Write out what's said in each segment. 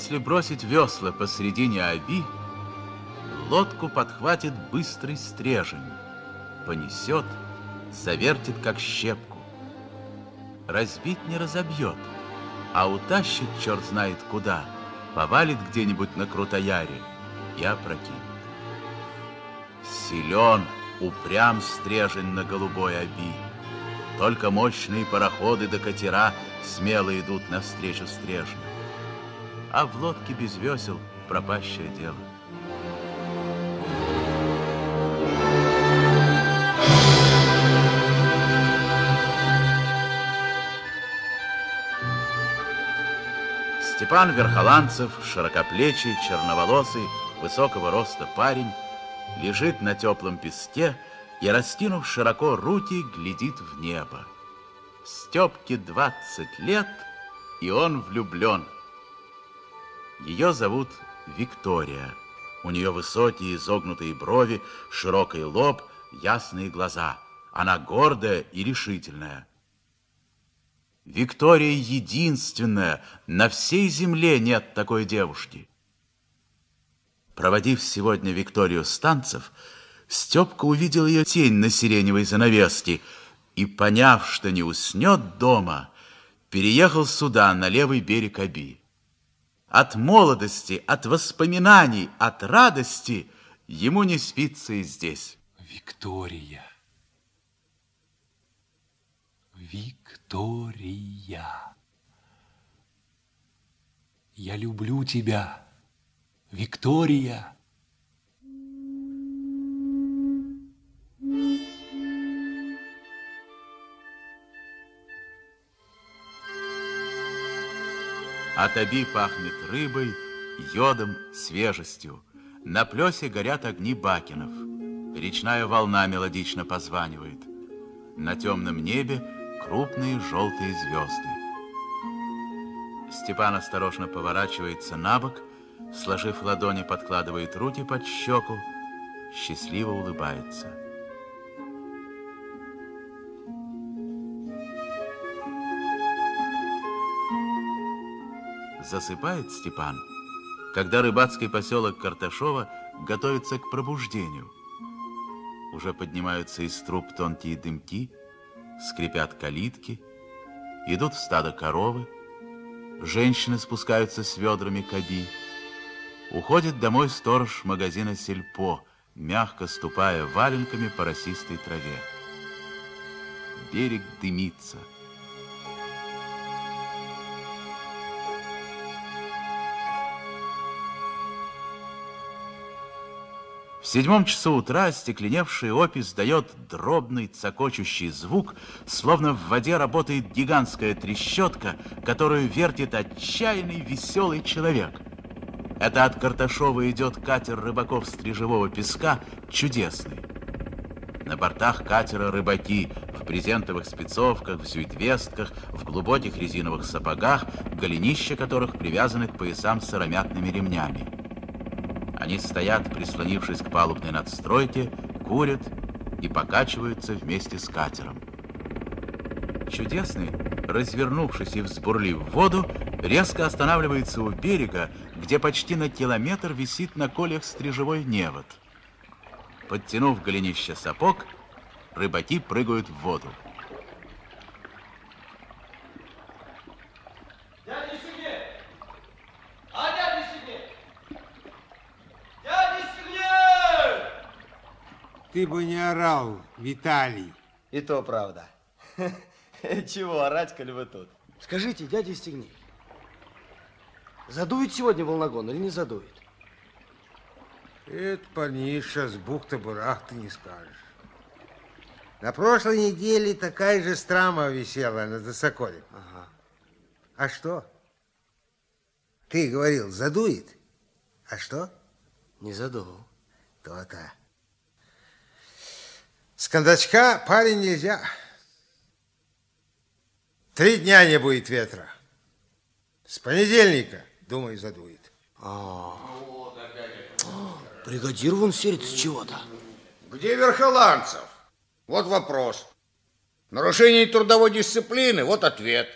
Если бросить весла посредине оби, лодку подхватит быстрый стрежень, понесет, завертит, как щепку. Разбить не разобьет, а утащит черт знает куда, повалит где-нибудь на крутояре и опрокинет. Силен, упрям стрежень на голубой оби. Только мощные пароходы до катера смело идут навстречу стрежню. А в лодке без весел пропащее дело. Степан Верхоланцев, широкоплечий, черноволосый, высокого роста парень, лежит на теплом песке и, раскинув широко руки, глядит в небо. Степке 20 лет, и он влюблен. Ее зовут Виктория. У нее высокие изогнутые брови, широкий лоб, ясные глаза. Она гордая и решительная. Виктория единственная, на всей земле нет такой девушки. Проводив сегодня Викторию Станцев, Степка увидел ее тень на сиреневой занавеске и, поняв, что не уснет дома, переехал сюда, на левый берег Оби. От молодости, от воспоминаний, от радости ему не спится и здесь. Виктория. Виктория. Я люблю тебя. Виктория. От оби пахнет рыбой, йодом, свежестью. На плесе горят огни бакенов. Речная волна мелодично позванивает. На темном небе крупные желтые звезды. Степан осторожно поворачивается на бок, сложив ладони, подкладывает руки под щеку, счастливо улыбается. Засыпает Степан, когда рыбацкий поселок Карташова готовится к пробуждению. Уже поднимаются из труб тонкие дымки, скрипят калитки, идут в стадо коровы, женщины спускаются с ведрами каби, Уходит домой сторож магазина «Сельпо», мягко ступая валенками по росистой траве. Берег дымится. Седьмом часу утра остекленевший опис дает дробный цокочущий звук, словно в воде работает гигантская трещотка, которую вертит отчаянный веселый человек – это от Карташова идет катер рыбаков стрижевого песка «Чудесный». На бортах катера рыбаки в презентовых спецовках, в зюитвестках, в глубоких резиновых сапогах, голенища которых привязаны к поясам сыромятными ремнями. Они стоят, прислонившись к палубной надстройке, курят и покачиваются вместе с катером. Чудесный, развернувшись и взбурлив в воду, резко останавливается у берега, где почти на километр висит на колях стрижевой невод. Подтянув голенище сапог, рыбаки прыгают в воду. Дядя Сергей! А дядя Сергей! Дядя Сергей! Ты бы не орал, Виталий. И то правда. Чего орать, коли вы тут? Скажите, дядя Стегней, Задует сегодня волногон или не задует? Это парниша с бухты-барахты не скажешь. На прошлой неделе такая же страма висела на Досоколе. Ага. А что? Ты говорил, задует? А что? Не задул. То-то. С кондачка парень нельзя. Три дня не будет ветра. С понедельника Думаю, задует. А, бригадир вон серит с чего-то. Где Верхоланцев? Вот вопрос. Нарушение трудовой дисциплины, вот ответ.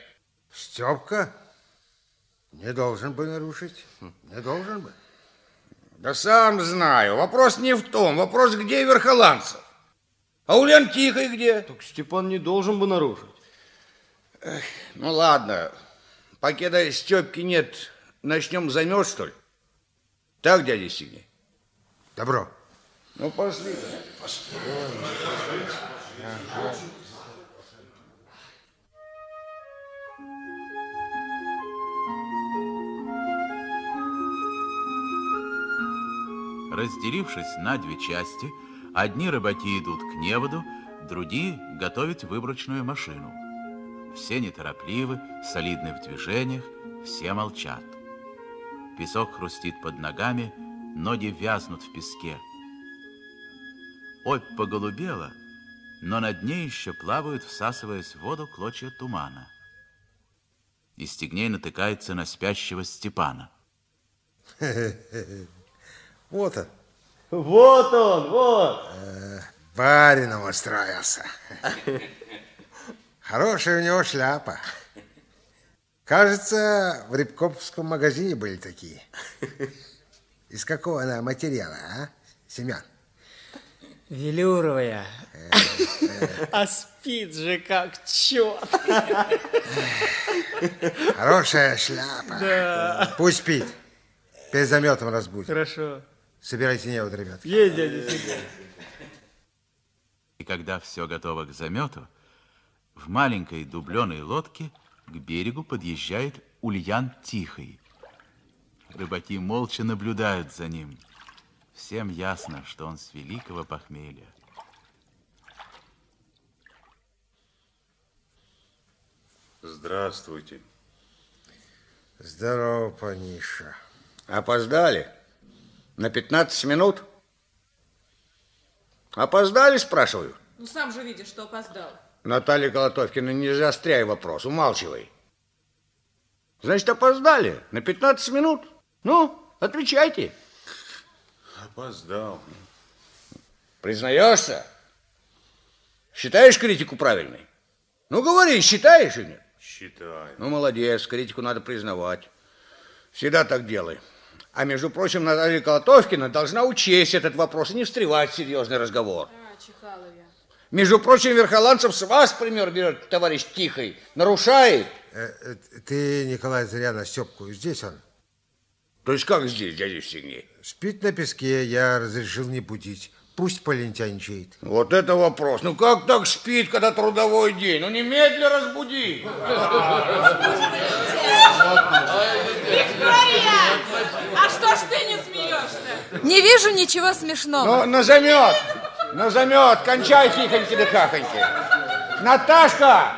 Степка? Не должен бы нарушить. Не должен бы. Да сам знаю. Вопрос не в том. Вопрос, где Верхоланцев? А Ульян Тихой где? Так Степан не должен бы нарушить. Ну ладно. Покеда Степки нет, начнем замет, что ли? Так, дядя Сигни? Добро. Ну, пошли. Разделившись на две части, одни рыбаки идут к неводу, другие готовят выборочную машину. Все неторопливы, солидны в движениях, все молчат. Песок хрустит под ногами, ноги вязнут в песке. Опь поголубела, но на дне еще плавают, всасываясь в воду, клочья тумана. И стегней натыкается на спящего Степана. Вот он. Вот он, вот. Барином устроился. Хорошая у него шляпа. Кажется, в Рябковском магазине были такие. Из какого она материала, а, Семен? Велюровая. А спит же как черт. Хорошая шляпа. Да. Пусть спит. Перед заметом разбудит. Хорошо. Собирайте невод, ребят. Есть, дядя Сергей. И когда все готово к замету, в маленькой дубленой лодке к берегу подъезжает Ульян Тихий. Рыбаки молча наблюдают за ним. Всем ясно, что он с великого похмелья. Здравствуйте. Здорово, Паниша. Опоздали? На 15 минут? Опоздали, спрашиваю? Ну, сам же видишь, что опоздал. Наталья Колотовкина, не заостряй вопрос, умалчивай. Значит, опоздали на 15 минут? Ну, отвечайте. Опоздал. Признаешься? Считаешь критику правильной? Ну, говори, считаешь или нет? Считаю. Ну, молодец, критику надо признавать. Всегда так делай. А между прочим, Наталья Колотовкина должна учесть этот вопрос и не встревать в серьезный разговор. А, чихала я. Между прочим, Верхоланцев с вас пример берет, товарищ Тихий. Нарушает. Э, э, ты, Николай, зря на Степку. Здесь он. То есть как здесь, дядя Сергей? Спит на песке, я разрешил не будить. Пусть полентяничает. Вот это вопрос. Ну как так спит, когда трудовой день? Ну немедля разбуди. Виктория! А что ж ты не смеешься? Не вижу ничего смешного. Ну, на замет. На замет. Кончай хихоньки да хахоньки. Наташка!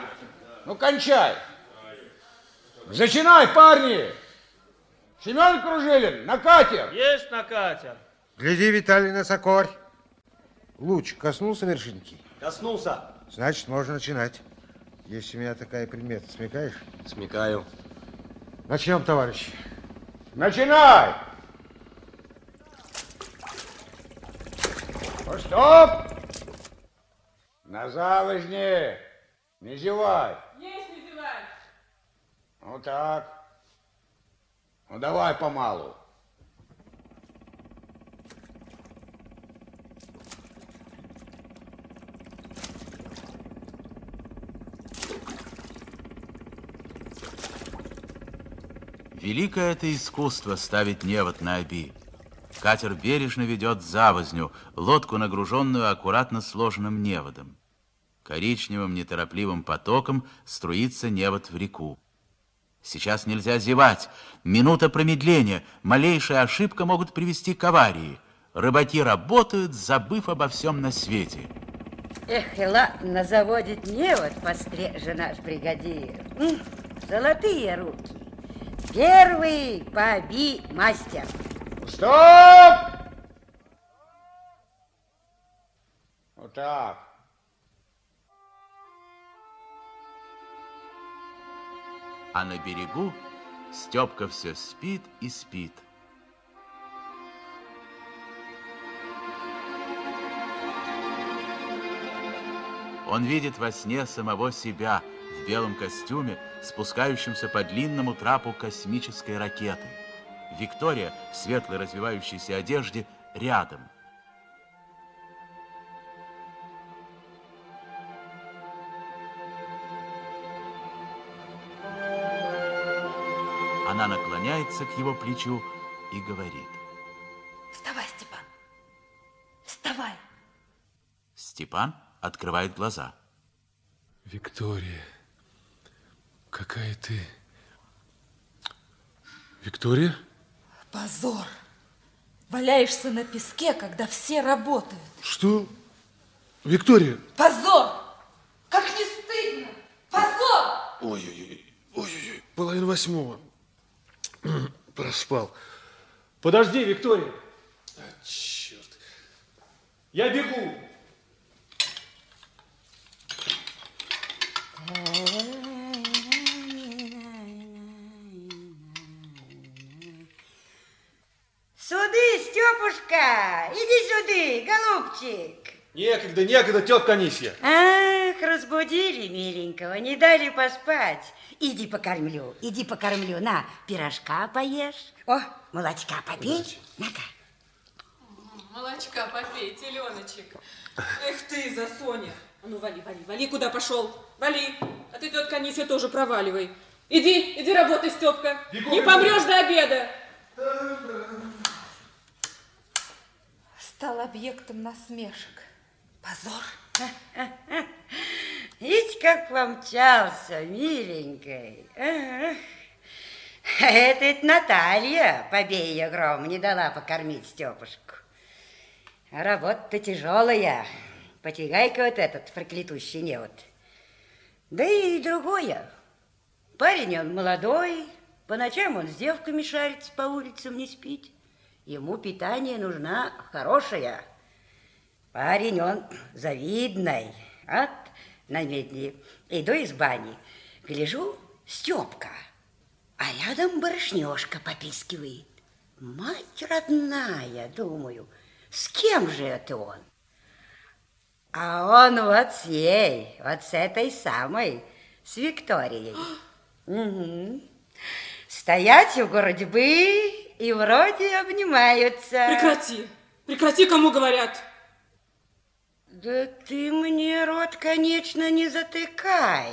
Ну, кончай. Зачинай, парни. Семен Кружилин, на катер. Есть на катер. Гляди, Виталий, на сокорь. Луч коснулся вершинки? Коснулся. Значит, можно начинать. Есть у меня такая примета. Смекаешь? Смекаю. Начнем, товарищ. Начинай. Ну, стоп. На завозне. Не зевай. Есть не зевай. Ну так. Ну давай помалу. Великое это искусство ставить невод на оби. Катер бережно ведет завозню, лодку, нагруженную аккуратно сложенным неводом. Коричневым неторопливым потоком струится невод в реку. Сейчас нельзя зевать. Минута промедления, малейшая ошибка могут привести к аварии. Рыбаки работают, забыв обо всем на свете. Эх, и ладно, заводит невод построже наш бригадир. Золотые руки. Первый поби мастер. Стоп! Вот так. А на берегу Степка все спит и спит. Он видит во сне самого себя в белом костюме, спускающемся по длинному трапу космической ракеты. Виктория в светлой развивающейся одежде рядом. Она наклоняется к его плечу и говорит. Вставай, Степан. Вставай. Степан открывает глаза. Виктория, какая ты... Виктория? Позор. Валяешься на песке, когда все работают. Что? Виктория? Позор! Как не стыдно! Позор! Ой-ой-ой, ой-ой-ой, половина восьмого. Проспал. Подожди, Виктория. А, черт. Я бегу. Степушка, иди сюда, голубчик. Некогда, некогда, тетка Анисья. Ах, разбудили миленького, не дали поспать. Иди покормлю, иди покормлю. На, пирожка поешь. О, молочка попей. На-ка. Молочка попей, теленочек. Эх ты, за Соня. А ну, вали, вали, вали, куда пошел? Вали. А ты, тетка Анисия, тоже проваливай. Иди, иди работай, Степка. Не помрешь до обеда. Стал объектом насмешек. Позор. Видите, как помчался, миленькой. Ах. Это ведь Наталья, побей ее гром, не дала покормить Степушку. Работа-то тяжелая. Потягай-ка вот этот проклятущий невод. Да и другое. Парень он молодой, по ночам он с девками шарится, по улицам не спит. Ему питание нужна хорошая. Парень он завидный. От на медне иду из бани, гляжу, Степка, а рядом барышнешка попискивает. Мать родная, думаю, с кем же это он? А он вот с ей, вот с этой самой, с Викторией. Угу. Стоять в городе бы и вроде обнимаются. Прекрати, прекрати, кому говорят. Да ты мне рот, конечно, не затыкай.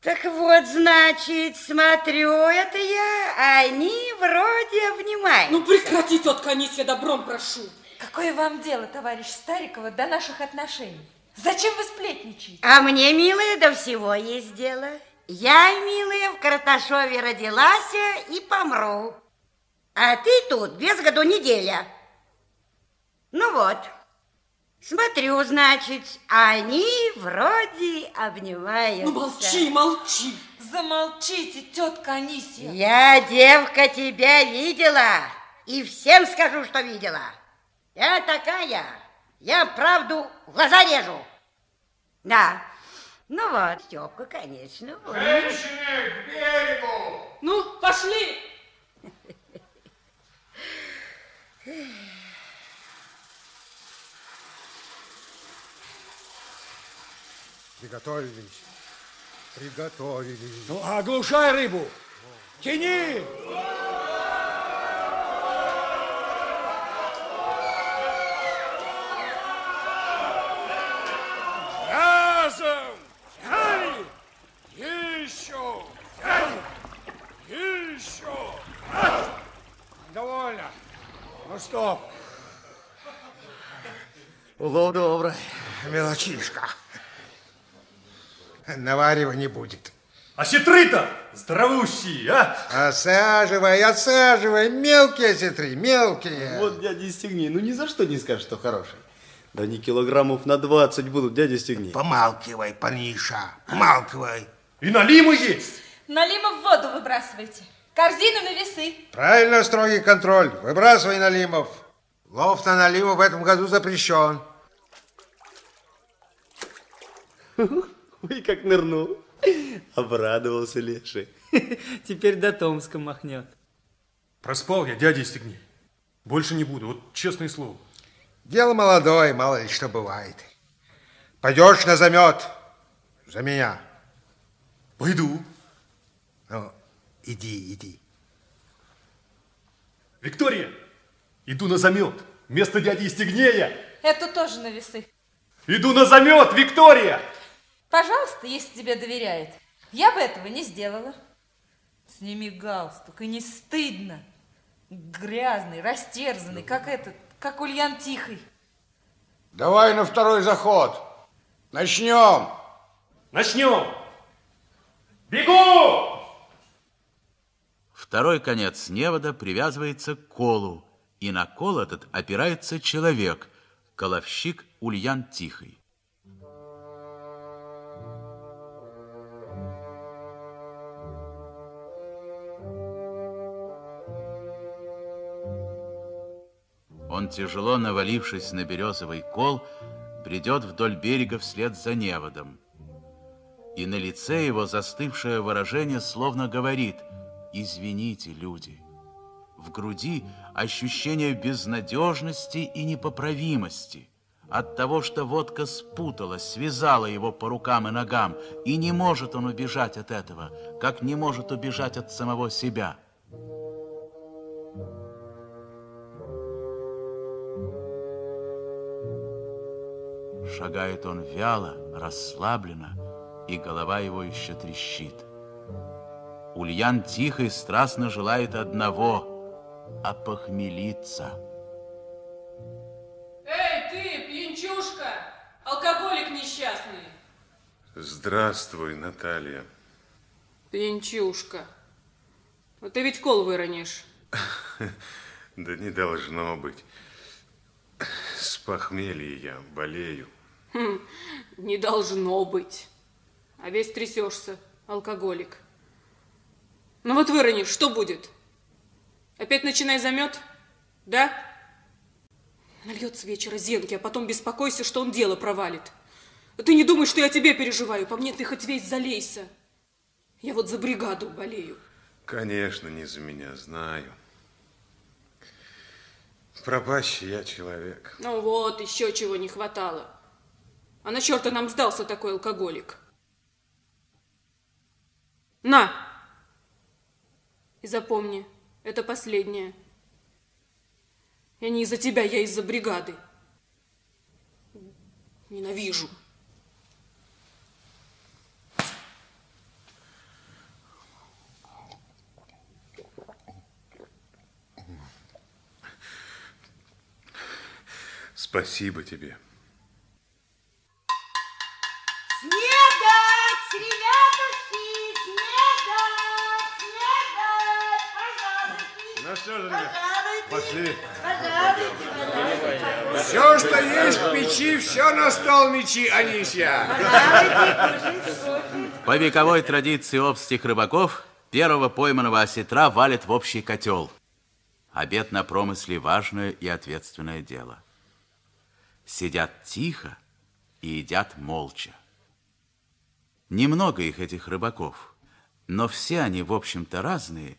Так вот, значит, смотрю это я, а они вроде обнимаются. Ну прекрати, тетка Анисья, добром прошу. Какое вам дело, товарищ Старикова, до наших отношений? Зачем вы сплетничаете? А мне, милая, до всего есть дело. Я, милая, в Карташове родилась и помру. А ты тут без году неделя. Ну вот, смотрю, значит, они вроде обнимаются. Ну молчи, молчи. Замолчите, тетка Анисия. Я, девка, тебя видела. И всем скажу, что видела. Я такая. Я правду в глаза режу. Да. Ну вот, Степка, конечно. он- Женщины, к берегу! Ну, пошли. Приготовились. Приготовились. Ну, оглушай рыбу. Тяни. Разом. Тяни. Еще. Тяни. Еще. Довольно. Ну, стоп. Улов добрый. Мелочишка. Наваривать не будет. А сетры-то здоровущие, а? Осаживай, осаживай. Мелкие сетры, мелкие. Вот дядя Стегни, ну ни за что не скажешь, что хороший. Да они килограммов на 20 будут, дядя Стегни. Помалкивай, Паниша, помалкивай. И налимы есть. Налима в воду выбрасывайте. Корзину на весы. Правильно, строгий контроль. Выбрасывай налимов. Лов на наливу в этом году запрещен. Ой, как нырнул. Обрадовался Леший. Теперь до Томска махнет. Проспал я, дядя Стегни. Больше не буду, вот честное слово. Дело молодое, мало ли что бывает. Пойдешь на замет за меня. Пойду. Иди, иди. Виктория, иду на замет. Вместо дяди Стегнея. Это тоже на весы. Иду на замет, Виктория! Пожалуйста, если тебе доверяет. Я бы этого не сделала. Сними галстук, и не стыдно. Грязный, растерзанный, как этот, как Ульян Тихий. Давай на второй заход. Начнем. Начнем. Бегу! Второй конец невода привязывается к колу, и на кол этот опирается человек, коловщик Ульян Тихий. Он, тяжело навалившись на березовый кол, бредет вдоль берега вслед за неводом. И на лице его застывшее выражение словно говорит «Извините, люди». В груди ощущение безнадежности и непоправимости от того, что водка спуталась, связала его по рукам и ногам, и не может он убежать от этого, как не может убежать от самого себя. Шагает он вяло, расслабленно, и голова его еще трещит. Ульян тихо и страстно желает одного — опохмелиться. Эй, ты, пьянчушка, алкоголик несчастный. Здравствуй, Наталья. Пьянчушка. Вот ты ведь кол выронишь. Да не должно быть. С похмелья я болею. Хм, не должно быть. А весь трясешься, алкоголик. Ну вот выронишь, что будет? Опять начинай замет? Да? Нальет с вечера зенки, а потом беспокойся, что он дело провалит. А ты не думай, что я тебе переживаю. По мне ты хоть весь залейся. Я вот за бригаду болею. Конечно, не за меня, знаю. Пропащий я человек. Ну вот, еще чего не хватало. А на черта нам сдался такой алкоголик. На! И запомни, это последнее. Я не из-за тебя, я из-за бригады. Ненавижу. Спасибо тебе. Что есть в печи, все на стол мечи, Анисья. По вековой традиции обстих рыбаков, первого пойманного осетра валят в общий котел. Обед на промысле – важное и ответственное дело. Сидят тихо и едят молча. Немного их, этих рыбаков, но все они, в общем-то, разные,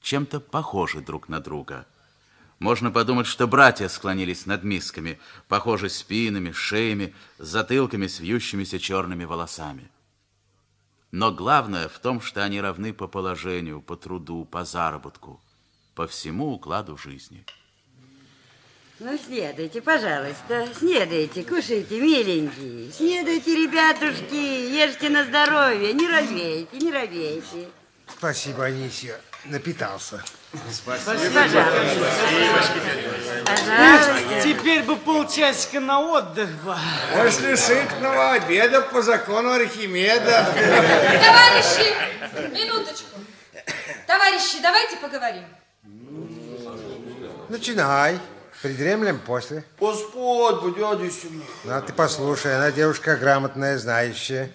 чем-то похожи друг на друга. Можно подумать, что братья склонились над мисками, похожи спинами, шеями, затылками с вьющимися черными волосами. Но главное в том, что они равны по положению, по труду, по заработку, по всему укладу жизни. Ну, снедайте, пожалуйста, снедайте, кушайте, миленькие. Снедайте, ребятушки, ешьте на здоровье, не робейте, не робейте. Спасибо, Анисия. Напитался. Пожалуйста. Теперь бы полчасика на отдых бы. После сытного обеда по закону Архимеда. Товарищи, минуточку. Товарищи, давайте поговорим. Начинай. Придремлем после. Поспать бы, дядя Сергей. Ну, а ты послушай, она девушка грамотная, знающая.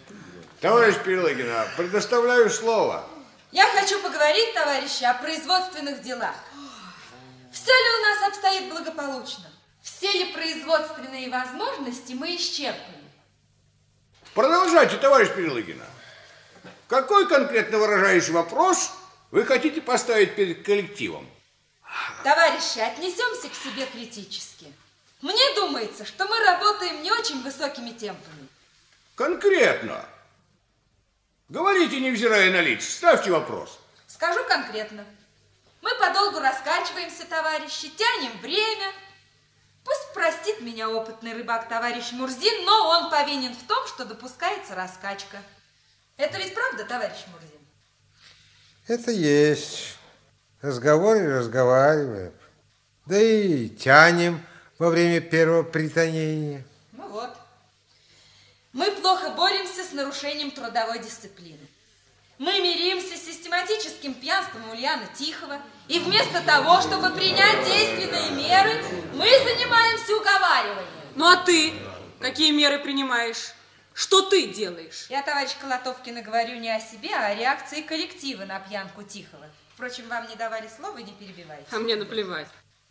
Товарищ Перелыгина, предоставляю слово. Я хочу поговорить, товарищи, о производственных делах. Все ли у нас обстоит благополучно? Все ли производственные возможности мы исчерпали? Продолжайте, товарищ Перелыгина. Какой конкретно выражающий вопрос вы хотите поставить перед коллективом? Товарищи, отнесемся к себе критически. Мне думается, что мы работаем не очень высокими темпами. Конкретно. Говорите, невзирая на лица, ставьте вопрос. Скажу конкретно. Мы подолгу раскачиваемся, товарищи, тянем время. Пусть простит меня опытный рыбак товарищ Мурзин, но он повинен в том, что допускается раскачка. Это ведь правда, товарищ Мурзин? Это есть. Разговоры разговариваем. Да и тянем во время первого притонения. Мы плохо боремся с нарушением трудовой дисциплины. Мы миримся с систематическим пьянством Ульяна Тихого, и вместо того, чтобы принять действенные меры, мы занимаемся уговариванием. Ну а ты какие меры принимаешь? Что ты делаешь? Я, товарищ Колотовкина, говорю не о себе, а о реакции коллектива на пьянку Тихого. Впрочем, вам не давали слова, не перебивайте. А мне наплевать.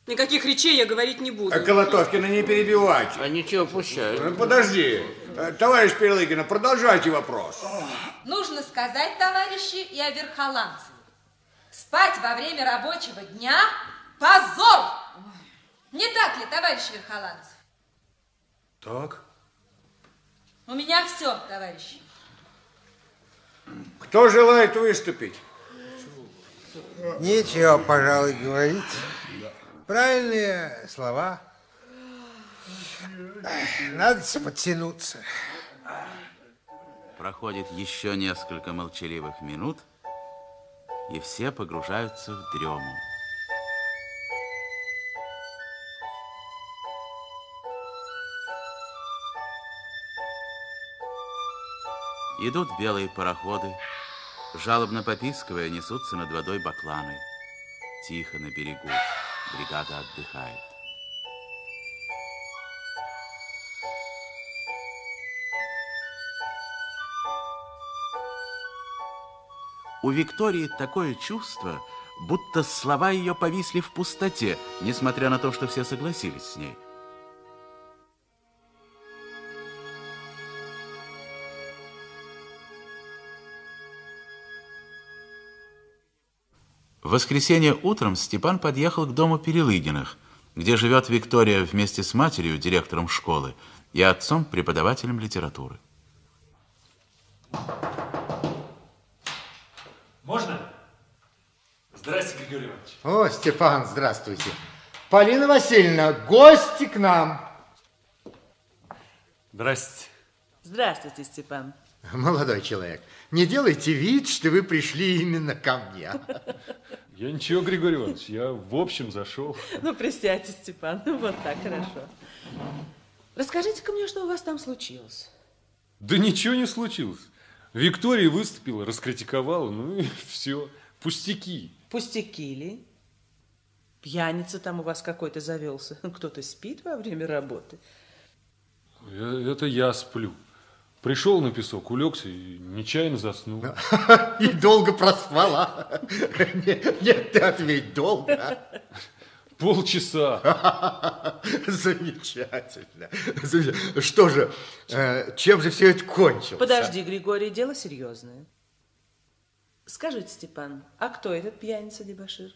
Никаких речей я говорить не буду. А Колотовкина не перебивать. А ничего, пущай. Ну, Подожди. Э, Товарищ Перелыгина, продолжайте вопрос. Нужно сказать, товарищи, и о верхоланце. Спать во время рабочего дня – позор! Не так ли, товарищ Верхоланцев? Так. У меня все, товарищи. Кто желает выступить? Нечего, пожалуй, говорить. Правильные слова. Надо подтянуться. Проходит еще несколько молчаливых минут, и все погружаются в дрему. Идут белые пароходы, жалобно попискивая, несутся над водой бакланы. Тихо на берегу, бригада отдыхает. У Виктории такое чувство, будто слова ее повисли в пустоте, несмотря на то, что все согласились с ней. В воскресенье утром Степан подъехал к дому Перелыгиных, где живет Виктория вместе с матерью, директором школы, и отцом, преподавателем литературы. Можно? Здрасте, Григорий Иванович. О, Степан, здравствуйте. Полина Васильевна, гости к нам. Здрасте. Здравствуйте, Степан. Молодой человек, не делайте вид, что вы пришли именно ко мне. Я ничего, Григорий Иванович, я в общем зашел. Ну, присядьте, Степан. Ну, вот так, хорошо. Расскажите-ка мне, что у вас там случилось. Да ничего не случилось. Виктория выступила, раскритиковала, ну и все. Пустяки. Пустяки ли? Пьяница там у вас какой-то завелся. Кто-то спит во время работы. Э, Это я сплю. Пришел на песок, улегся и нечаянно заснул. И долго проспала. Нет, нет, ты ответь, долго. Полчаса. Замечательно. Замечательно. Что же, э, чем же все это кончилось? Подожди, Григорий, дело серьезное. Скажите, Степан, а кто этот пьяница-дебошир?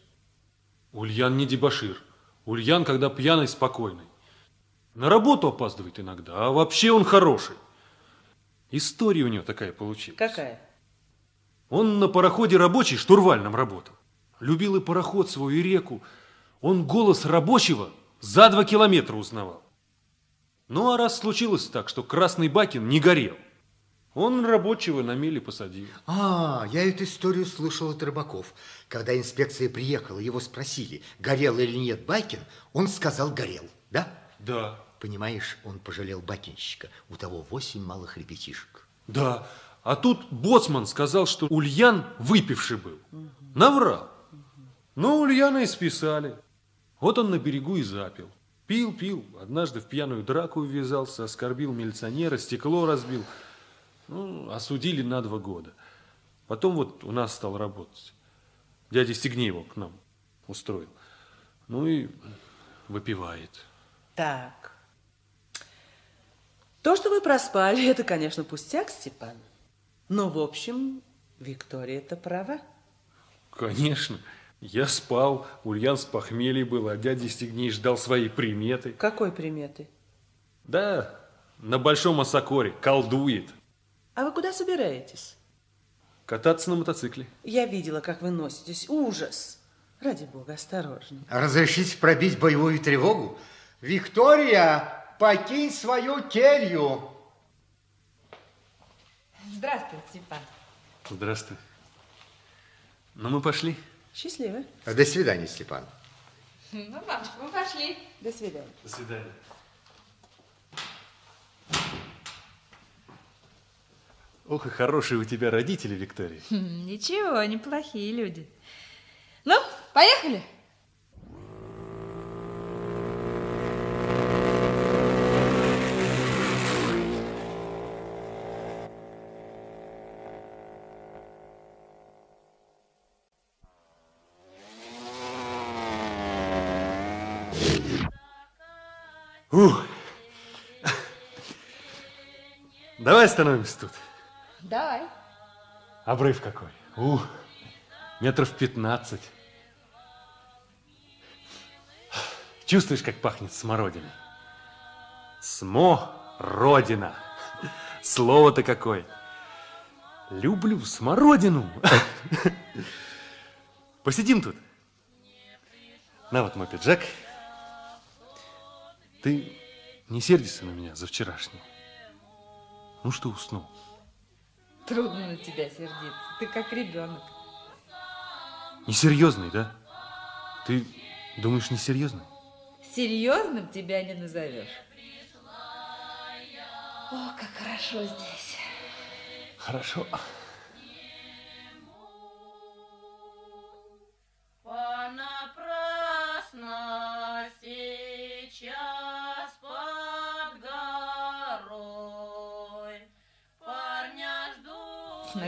Ульян не дебошир. Ульян, когда пьяный, спокойный. На работу опаздывает иногда, а вообще он хороший. История у него такая получилась. Какая? Он на пароходе рабочий штурвальном работал. Любил и пароход свой, и реку. Он голос рабочего за два километра узнавал. Ну, а раз случилось так, что Красный Бакин не горел, он рабочего на мели посадил. А, я эту историю слышал от рыбаков. Когда инспекция приехала, его спросили, горел или нет Бакин, он сказал, горел, да? Да. Понимаешь, он пожалел бакинщика. У того восемь малых ребятишек. Да, а тут боцман сказал, что Ульян выпивший был. Наврал. Но Ульяна и списали. Вот он на берегу и запил. Пил, пил. Однажды в пьяную драку ввязался, оскорбил милиционера, стекло разбил. Ну, осудили на два года. Потом вот у нас стал работать. Дядя Стегнеева к нам устроил. Ну и выпивает. Так. То, что вы проспали, это, конечно, пустяк, Степан. Но, в общем, Виктория-то права. Конечно. Я спал, Ульян с похмелья был, а дядя Стегней ждал своей приметы. Какой приметы? Да, на Большом Осокоре, колдует. А вы куда собираетесь? Кататься на мотоцикле. Я видела, как вы носитесь. Ужас. Ради бога, осторожней. Разрешите пробить боевую тревогу? Виктория, покинь свою келью. Здравствуй, Степан. Здравствуй. Ну, мы пошли. Счастливо. До свидания, Степан. Ну, мамочка, мы пошли. До свидания. До свидания. Ох, и хорошие у тебя родители, Виктория. Хм, Ничего, неплохие люди. Ну, поехали. Ух. Давай остановимся тут. Давай. Обрыв какой. Ух, метров пятнадцать. Чувствуешь, как пахнет смородиной? Смородина. Слово-то какое. Люблю смородину. Посидим тут. На вот мой пиджак. Ты не сердишься на меня за вчерашнее? Ну что, уснул? Трудно на тебя сердиться. Ты как ребенок. Несерьезный, да? Ты думаешь, несерьезный? Серьезным тебя не назовешь. О, как хорошо здесь. Хорошо. Понапрасно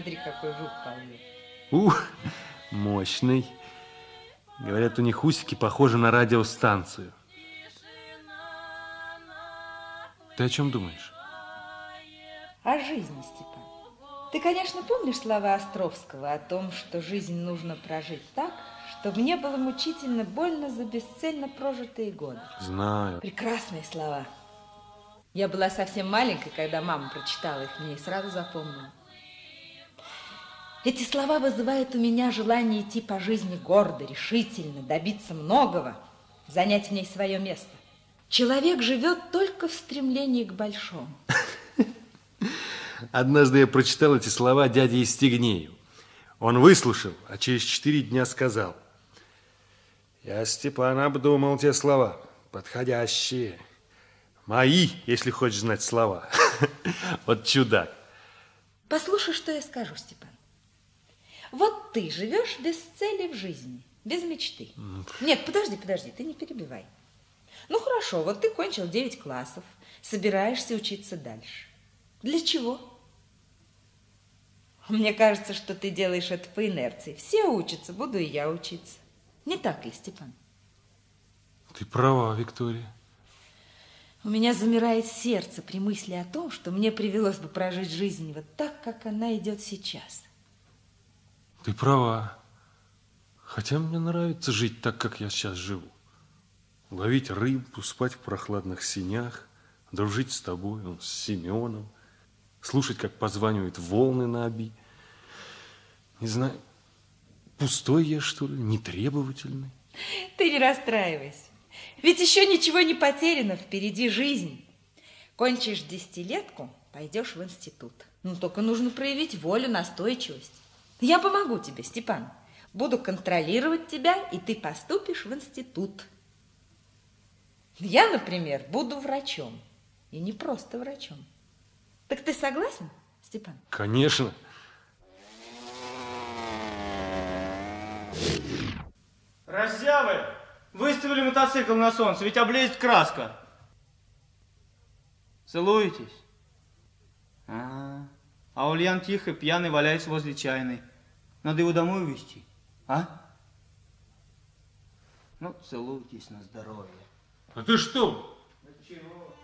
Смотри, какой жук ползет. Ух, мощный. Говорят, у них усики похожи на радиостанцию. Ты о чем думаешь? О жизни, Степан. Ты, конечно, помнишь слова Островского о том, что жизнь нужно прожить так, чтобы не было мучительно больно за бесцельно прожитые годы. Знаю. Прекрасные слова. Я была совсем маленькой, когда мама прочитала их мне и сразу запомнила. Эти слова вызывают у меня желание идти по жизни гордо, решительно, добиться многого, занять в ней свое место. Человек живет только в стремлении к большому. Однажды я прочитал эти слова дяде Истигнею. Он выслушал, а через четыре дня сказал. Я, Степан, обдумал те слова, подходящие. Мои, если хочешь знать слова. Вот чудак. Послушай, что я скажу, Степан. Вот ты живешь без цели в жизни, без мечты. Нет, подожди, подожди, ты не перебивай. Ну хорошо, вот ты кончил 9 классов, собираешься учиться дальше. Для чего? Мне кажется, что ты делаешь это по инерции. Все учатся, буду и я учиться. Не так ли, Степан? Ты права, Виктория. У меня замирает сердце при мысли о том, что мне привелось бы прожить жизнь вот так, как она идет сейчас. Ты права. Хотя мне нравится жить так, как я сейчас живу. Ловить рыбу, спать в прохладных синях, дружить с тобой, он, с Семеном, слушать, как позванивают волны на оби. Не знаю, пустой я, что ли, нетребовательный? Ты не расстраивайся. Ведь еще ничего не потеряно, впереди жизнь. Кончишь десятилетку, пойдешь в институт. Ну, только нужно проявить волю, настойчивость. Я помогу тебе, Степан. Буду контролировать тебя, и ты поступишь в институт. Я, например, буду врачом. И не просто врачом. Так ты согласен, Степан? Конечно. Раззявы! Выставили мотоцикл на солнце, ведь облезет краска. Целуетесь? А, а Ульян тихо, пьяный, валяется возле чайной. Надо его домой увезти, а? Ну, целуйтесь на здоровье. А ты что? Чего?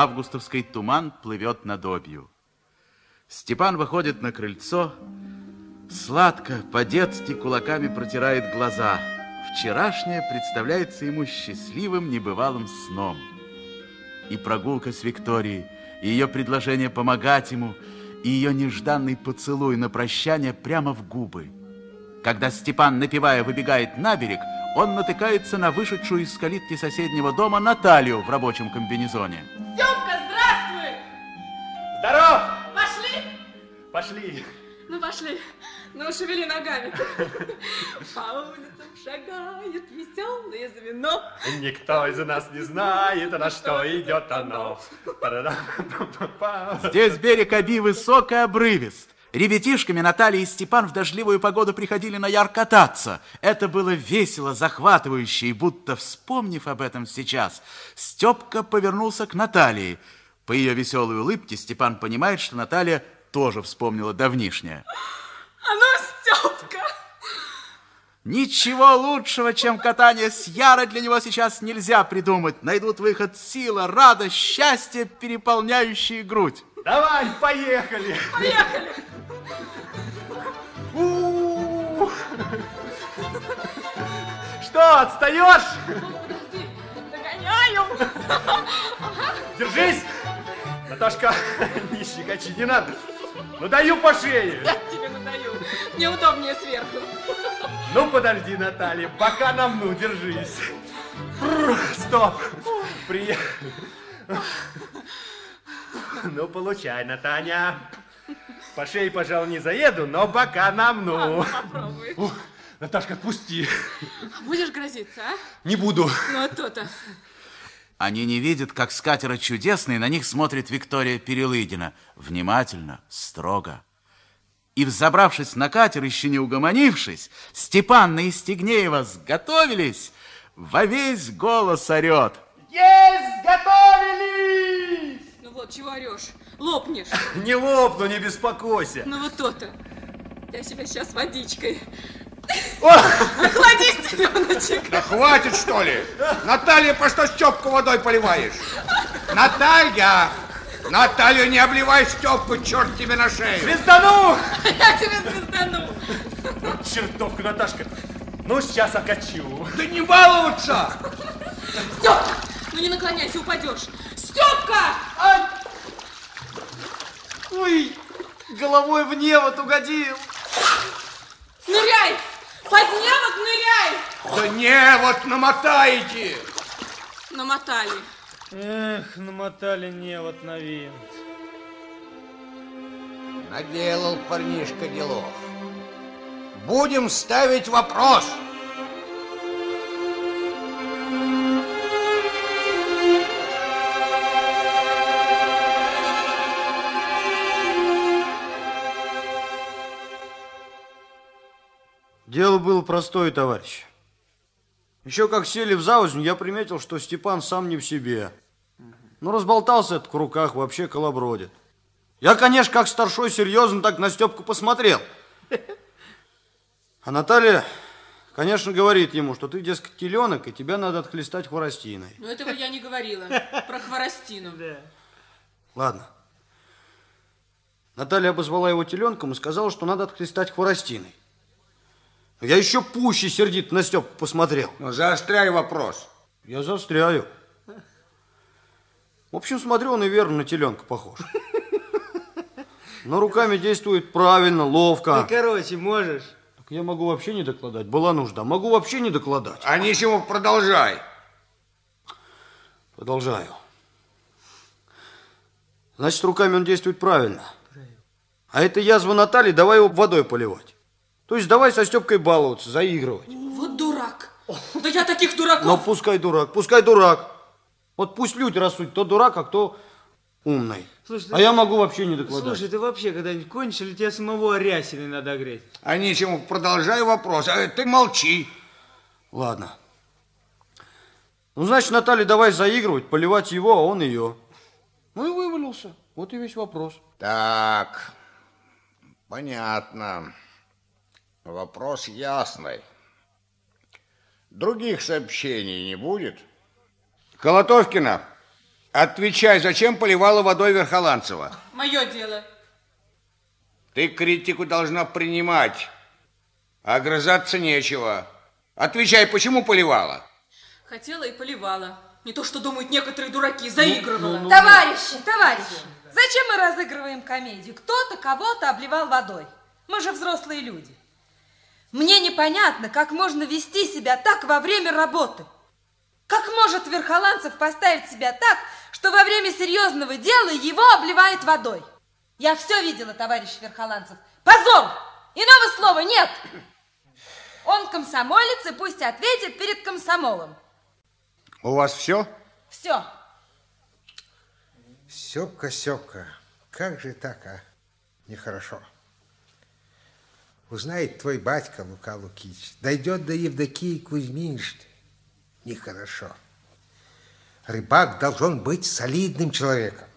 Августовский туман плывет над обью. Степан выходит на крыльцо, сладко, по-детски кулаками протирает глаза. Вчерашнее представляется ему счастливым небывалым сном. И прогулка с Викторией, и ее предложение помогать ему, и ее нежданный поцелуй на прощание прямо в губы. Когда Степан, напевая, выбегает на берег, он натыкается на вышедшую из калитки соседнего дома Наталью в рабочем комбинезоне. Степка, здравствуй! Здоров! Пошли? Пошли. Ну, пошли. Ну, шевели ногами. По улицам шагает веселое звено. Никто из нас не знает, на что идет оно. Здесь берег Оби высок и обрывист. Ребятишками Наталья и Степан в дождливую погоду приходили на яр кататься. Это было весело, захватывающе, и будто вспомнив об этом сейчас, Степка повернулся к Наталье. По ее веселой улыбке Степан понимает, что Наталья тоже вспомнила давнишнее. А ну, Степка! Ничего лучшего, чем катание с Яра для него сейчас нельзя придумать. Найдут выход сила, радость, счастье, переполняющие грудь. Давай, поехали. Поехали! У-у-у. Что, отстаешь? Догоняю! Держись! Наташка, не щекочи, не надо. Ну, даю по шее. Я тебе надаю. Мне удобнее сверху. Ну, подожди, Наталья, бока на мну, держись. Бррр, Стоп. Приехали. Ну, получай, Натаня. По шее, пожалуй, не заеду, но бока на мну. Ладно, попробуй. Ух, Наташка, отпусти. Будешь грозиться, а? Не буду. Ну, а то-то. Они не видят, как с катера чудесный на них смотрит Виктория Перелыдина. Внимательно, строго. И, взобравшись на катер, еще не угомонившись, Степанна и Стегнеева сготовились, во весь голос орет. Есть, готовились! Вот, чего орешь? Лопнешь. Не лопну, не беспокойся. Ну вот то-то. Я себя сейчас водичкой. Охладись, теленочек. Да хватит, что ли? Наталья, по что Степку водой поливаешь? Наталья! Наталью не обливай Степку, черт тебе на шею! Звездану! Я тебя звездану. Чертовка, Наташка. Ну, сейчас окачу. Да не баловаться! Степка, ну не наклоняйся, упадешь. Степка! Ой, головой в невод угодил. Ныряй! Под невод ныряй! Да не, вот намотаете! Намотали. Эх, намотали невод на винт. Наделал парнишка делов. Будем ставить вопрос. Дело было простое, товарищ. Еще как сели в завозню, я приметил, что Степан сам не в себе. Ну, разболтался этот в руках, вообще колобродит. Я, конечно, как старшой серьезно так на Степку посмотрел. А Наталья, конечно, говорит ему, что ты, дескать, теленок, и тебя надо отхлестать хворостиной. Но этого я не говорила. Про хворостину. Ладно. Наталья обозвала его теленком и сказала, что надо отхлестать хворостиной. Я еще пуще сердит на Степку посмотрел. Ну, заостряй вопрос. Я заостряю. В общем, смотрю, он и верно на теленка похож. Но руками действует правильно, ловко. Ты, короче, можешь? Так я могу вообще не докладать. Была нужда. Могу вообще не докладать. Анисимов, продолжай. Продолжаю. Значит, руками он действует правильно. А это язва Натальи, давай его водой поливать. То есть давай со Степкой баловаться, заигрывать. Вот дурак. Да я таких дураков... Но пускай дурак, пускай дурак. Вот пусть люди рассудят, кто дурак, а кто умный. Слушай, а ты- я могу вообще не докладать. Слушай, ты вообще когда-нибудь кончишь, или тебе самого Рясиной надо греть? Анисимов, продолжай вопрос. А ты молчи. Ладно. Ну, значит, Наталья, давай заигрывать, поливать его, а он ее. Ну и вывалился. Вот и весь вопрос. Так, понятно. Вопрос ясный. Других сообщений не будет? Колотовкина, Отвечай, зачем поливала водой Верхоланцева? Мое дело. Ты критику должна принимать. А огрызаться нечего. Отвечай, почему поливала? Хотела и поливала. Не то, что думают некоторые дураки, заигрывала. Товарищи, товарищи, зачем мы разыгрываем комедию? Кто-то кого-то обливал водой. Мы же взрослые люди. Мне непонятно, как можно вести себя так во время работы. Как может Верхоланцев поставить себя так, что во время серьезного дела его обливает водой? Я все видела, товарищ Верхоланцев. Позор! Иного слова нет! Он комсомолец и пусть ответит перед комсомолом. У вас все? Все. Степка, Степка, как же так, а? Нехорошо. Узнает твой батька Лука Лукич, дойдет до Евдокии Кузьминшны. Нехорошо. Рыбак должен быть солидным человеком.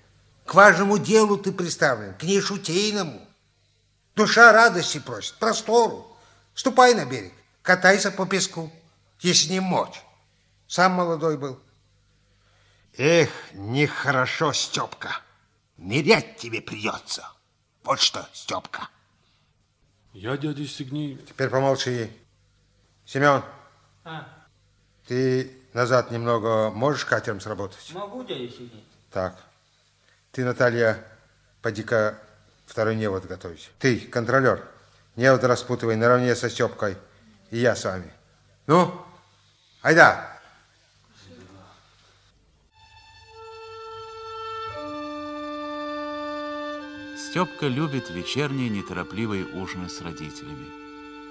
К важному делу ты представлен, к нешутейному. Душа радости просит, простору. Ступай на берег, катайся по песку, если не мочь. Сам молодой был. Эх, нехорошо, Степка. Нырять тебе придется. Вот что, Степка. Я дядя Стегней. Теперь помолчи. Семен, А, ты назад немного можешь катером сработать? могу, дядя Сергей? Так. Ты, Наталья, поди-ка второй невод готовить. Ты, контролер, невод распутывай наравне со Степкой. И я с вами. Ну, айда. Степка любит вечерние неторопливые ужины с родителями.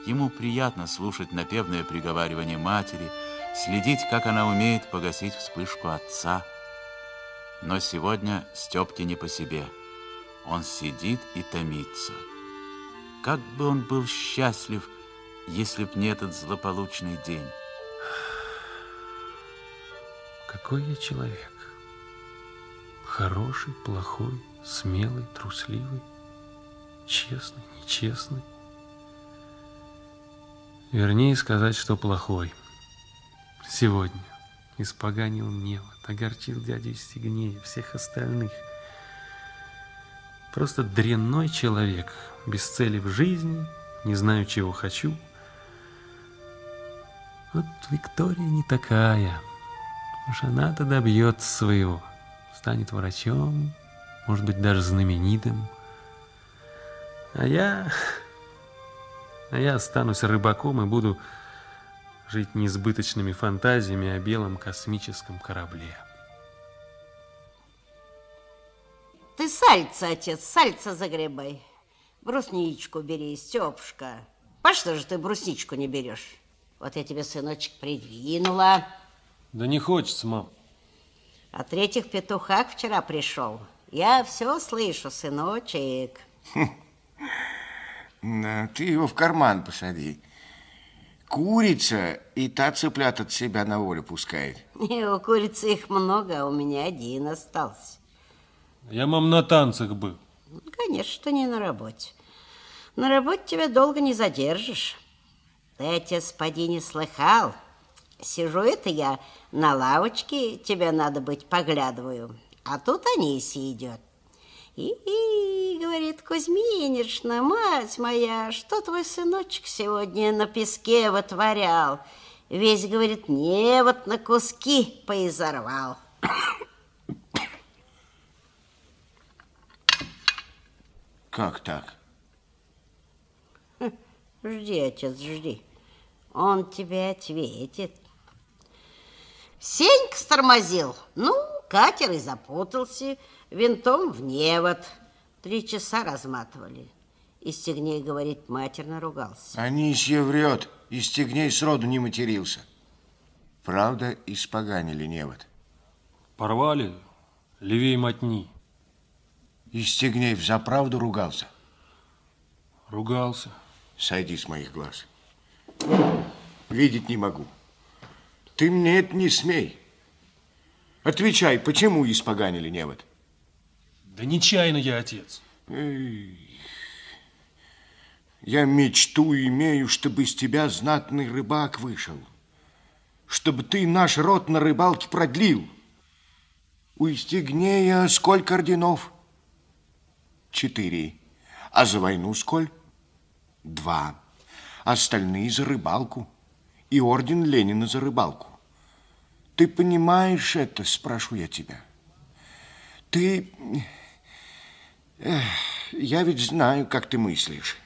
Ему приятно слушать напевное приговаривание матери, следить, как она умеет погасить вспышку отца. Но сегодня Степке не по себе. Он сидит и томится. Как бы он был счастлив, если б не этот злополучный день. Какой я человек? Хороший, плохой, смелый, трусливый, честный, нечестный. Вернее сказать, что плохой. Сегодня испоганил мне, вот, огорчил дядю Стегнея, всех остальных. Просто дрянной человек, без цели в жизни, не знаю, чего хочу. Вот Виктория не такая. Уж она-то добьется своего. Станет врачом, может быть, даже знаменитым. А я... А я останусь рыбаком и буду жить несбыточными фантазиями о белом космическом корабле. Ты сальца, отец, сальца загребай. Брусничку бери, Степушка. По что же ты брусничку не берешь? Вот я тебе, сыночек, придвинула. Да не хочется, мам. А третьих петухах вчера пришел. Я все слышу, сыночек. Да, ты его в карман посади. Курица и та цыплят от себя на волю пускает. И у курицы их много, а у меня один остался. Я, мам, на танцах был. Ну, Конечно, не на работе. На работе тебя долго не задержишь. Ты, отец, поди не слыхал. Сижу это я на лавочке, тебя надо быть, поглядываю. А тут Анисия идет. И, и говорит, Кузьминишна, мать моя, что твой сыночек сегодня на песке вытворял? Весь, говорит, не вот на куски поизорвал. Как так? Жди, отец, жди. Он тебе ответит. Сенька стормозил. Ну, катер и запутался. Винтом в невод. Три часа разматывали. И Стегней, говорит, матерно ругался. Анисья врет, и Стегней сроду не матерился. Правда, испоганили невод. Порвали левей мотни. И Стегней взаправду ругался. Ругался. Сойди с моих глаз. Видеть не могу. Ты мне это не смей. Отвечай, почему испоганили невод? Да нечаянно я отец. Я мечту имею, чтобы из тебя знатный рыбак вышел. Чтобы ты наш род на рыбалке продлил. У Истигнея сколько орденов? Четыре. А за войну сколь? Два. Остальные за рыбалку. И орден Ленина за рыбалку. Ты понимаешь это, спрошу я тебя? Ты... Эх, я ведь знаю, как ты мыслишь.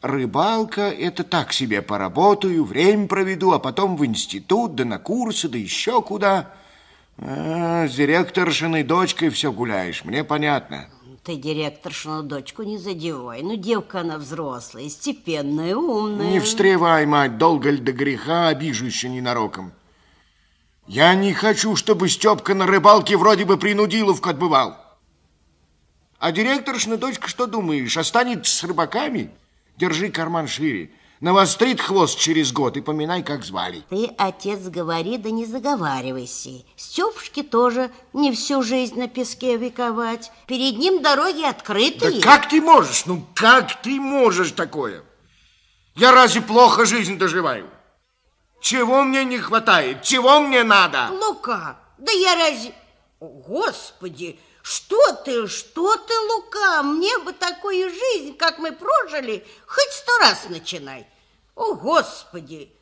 Рыбалка – это так себе поработаю, время проведу, а потом в институт, да на курсы, да еще куда. А, с директоршиной дочкой все гуляешь, мне понятно. Ты директоршину дочку не задевай. Ну, девка она взрослая, степенная, умная. Не встревай, мать, долго ли до греха, обижу еще ненароком. Я не хочу, чтобы Степка на рыбалке вроде бы принудиловку отбывал. А директоршина дочка, что думаешь, останется с рыбаками? Держи карман шире. Навострит хвост через год и поминай, как звали. Ты, отец, говори, да не заговаривайся. Степушке тоже не всю жизнь на песке вековать. Перед ним дороги открытые. Да как ты можешь? Ну, как ты можешь такое? Я разве плохо жизнь доживаю? Чего мне не хватает? Чего мне надо? Лука, да я разве... О, Господи, что ты, что ты, Лука? Мне бы такую жизнь, как мы прожили, хоть сто раз начинай. О, Господи!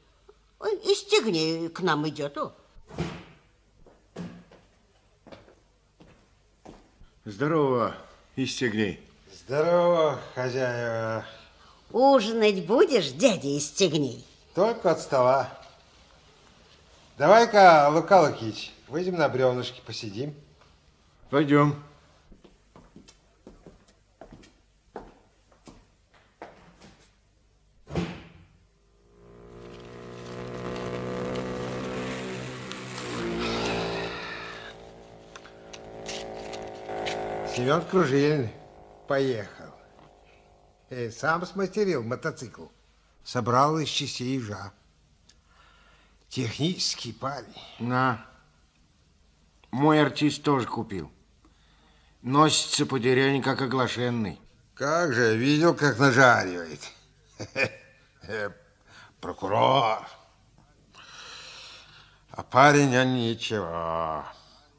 И стегни к нам идет. О. Здорово, Истегней. Здорово, хозяева. Ужинать будешь, дядя из стегней? Только от стола. Давай-ка, Лука Лукич, выйдем на бревнышки, посидим. Пойдем. Семен Кружильный поехал. И сам смастерил мотоцикл. Собрал из частей ежа. Технический парень. На. Мой артист тоже купил. Носится по деревне, как оглашенный. Как же, видел, как нажаривает. Прокурор. А парень, он ничего.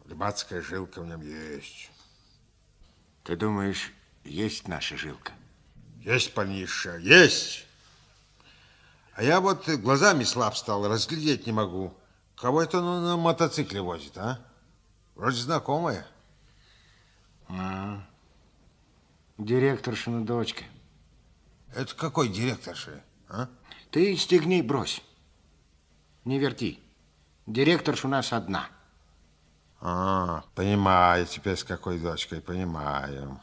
Рыбацкая жилка в нем есть. Ты думаешь, есть наша жилка? Есть, парниша, есть. А я вот глазами слаб стал, разглядеть не могу. Кого это он на мотоцикле возит, а? Вроде знакомая. А, директоршина дочка. Это какой директорши, а? Ты стегни брось. Не верти. Директорша у нас одна. А, понимаю теперь с какой дочкой, понимаю.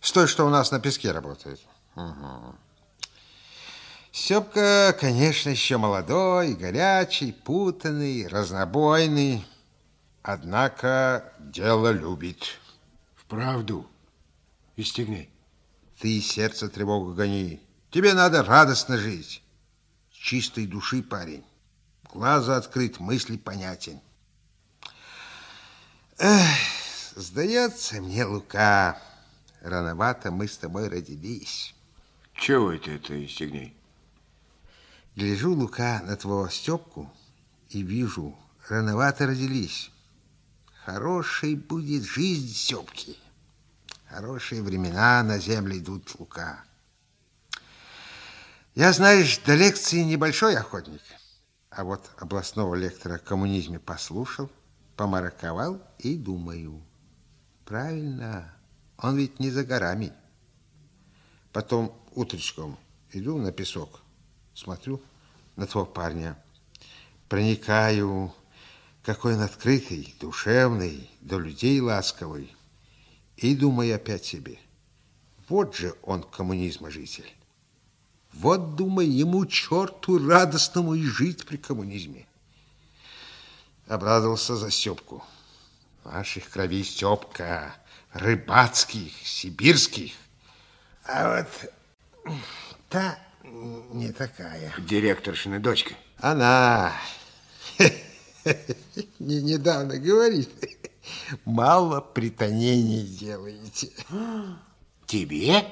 С той, что у нас на песке работает. Угу. Степка, конечно, еще молодой, горячий, путанный, разнобойный. Однако дело любит. Вправду. Истегни. Ты сердце тревогу гони. Тебе надо радостно жить. С чистой души, парень. Глаза открыт, мысли понятен. Эх, сдается мне, Лука, рановато мы с тобой родились. Чего это это, Истегней? Гляжу, Лука, на твоего Степку и вижу, рановато родились. Хорошей будет жизнь Степки. Хорошие времена на земле идут, Лука. Я, знаешь, до лекции небольшой охотник, а вот областного лектора коммунизме послушал, помараковал и думаю, правильно, он ведь не за горами. Потом утречком иду на песок, смотрю на твоего парня, проникаю, какой он открытый, душевный, до людей ласковый, и думаю опять себе, вот же он коммунизма житель. Вот, думаю, ему, черту радостному, и жить при коммунизме. Обрадовался за Степку. Ваших крови Степка, рыбацких, сибирских. А вот та не такая. Директоршина дочка. Она не недавно говорит, мало притонений делаете. Тебе?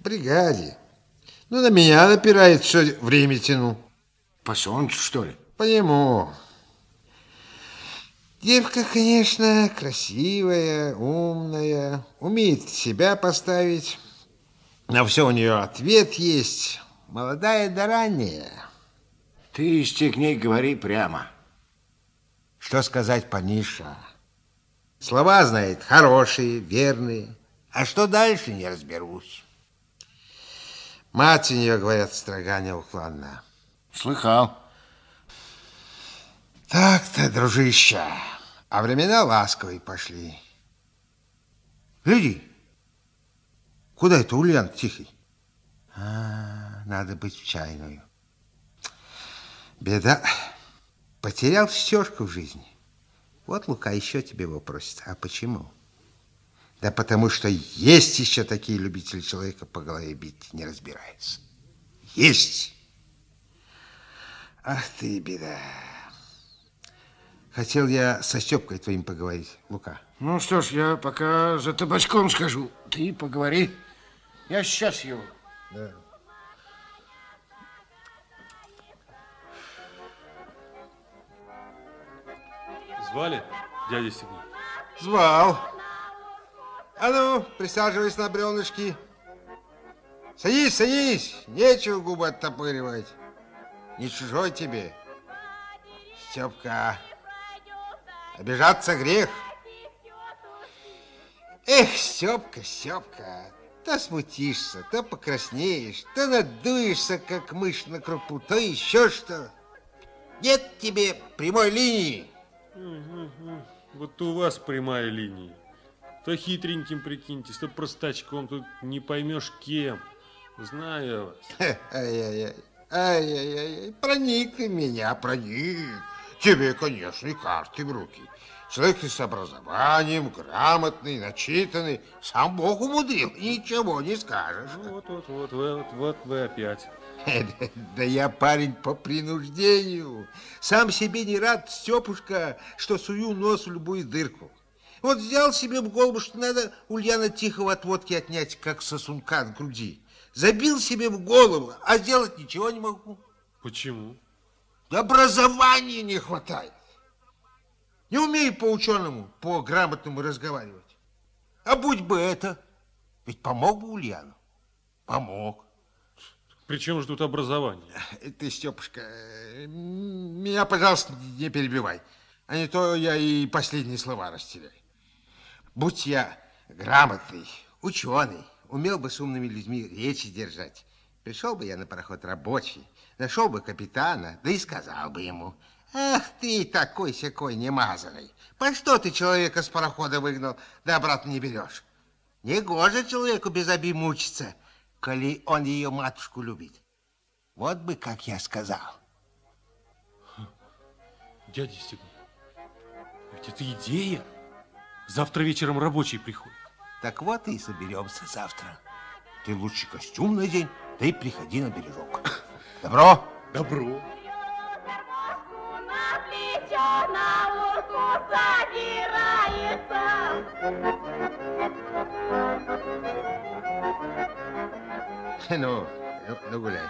Бригаде. Ну, на меня напирает, что время тяну. По солнцу, что ли? По нему. Девка, конечно, красивая, умная, умеет себя поставить. На все у нее ответ есть. Молодая да ранняя. Ты с к ней говори прямо. Что сказать Паниша? Слова знает хорошие, верные. А что дальше, не разберусь. Мать у нее, говорят, строга неуклонна. Слыхал. Так-то, дружище, а времена ласковые пошли. Гляди, куда это Ульян тихий? А, надо быть в чайную. Беда, потерял стежку в жизни. Вот Лука еще тебе его просит. А почему? Да потому что есть еще такие любители человека по голове бить, не разбирается. Есть. Ах ты, беда. Хотел я со Степкой твоим поговорить, Лука. Ну что ж, я пока за табачком схожу. Ты поговори. Я сейчас его. Да. Звали дядя Сигнал? Звал. А ну, присаживайся на бревнышки. Садись, садись. Нечего губы оттопыривать. Не чужой тебе. Степка, обижаться грех. Эх, Степка, Степка, то смутишься, то покраснеешь, то надуешься, как мышь на крупу, то еще что. Нет тебе прямой линии. Вот у вас прямая линия. То хитреньким прикиньтесь, то простачком, тут не поймешь кем. Знаю вас. Ай-яй-яй, ай-яй-яй, проник ты меня, проник. Тебе, конечно, и карты в руки. Человек ты с образованием, грамотный, начитанный. Сам Бог умудрил, ничего не скажешь. Вот, вот, вот, вот, вот вы опять. Да я парень по принуждению. Сам себе не рад, Степушка, что сую нос в любую дырку. Вот взял себе в голову, что надо Ульяна Тихого от водки отнять, как сосунка от груди. Забил себе в голову, а сделать ничего не могу. Почему? Образования не хватает. Не умею по-ученому, по-грамотному разговаривать. А будь бы это, ведь помог бы Ульяну. Помог. При чем же тут образование? Ты, Степушка, меня, пожалуйста, не перебивай. А не то я и последние слова растеряю. Будь я грамотный, ученый, умел бы с умными людьми речи держать. Пришел бы я на пароход рабочий, нашел бы капитана, да и сказал бы ему, Ах ты такой-сякой немазанный, по что ты человека с парохода выгнал, да обратно не берешь? Негоже человеку без оби мучиться, коли он ее матушку любит. Вот бы, как я сказал. Дядя Степан, ведь это идея. Завтра вечером рабочий приходит. Так вот и соберемся завтра. Ты лучше костюм надень, да и приходи на бережок. Добро? Добро. Ну, ну, ну гуляй.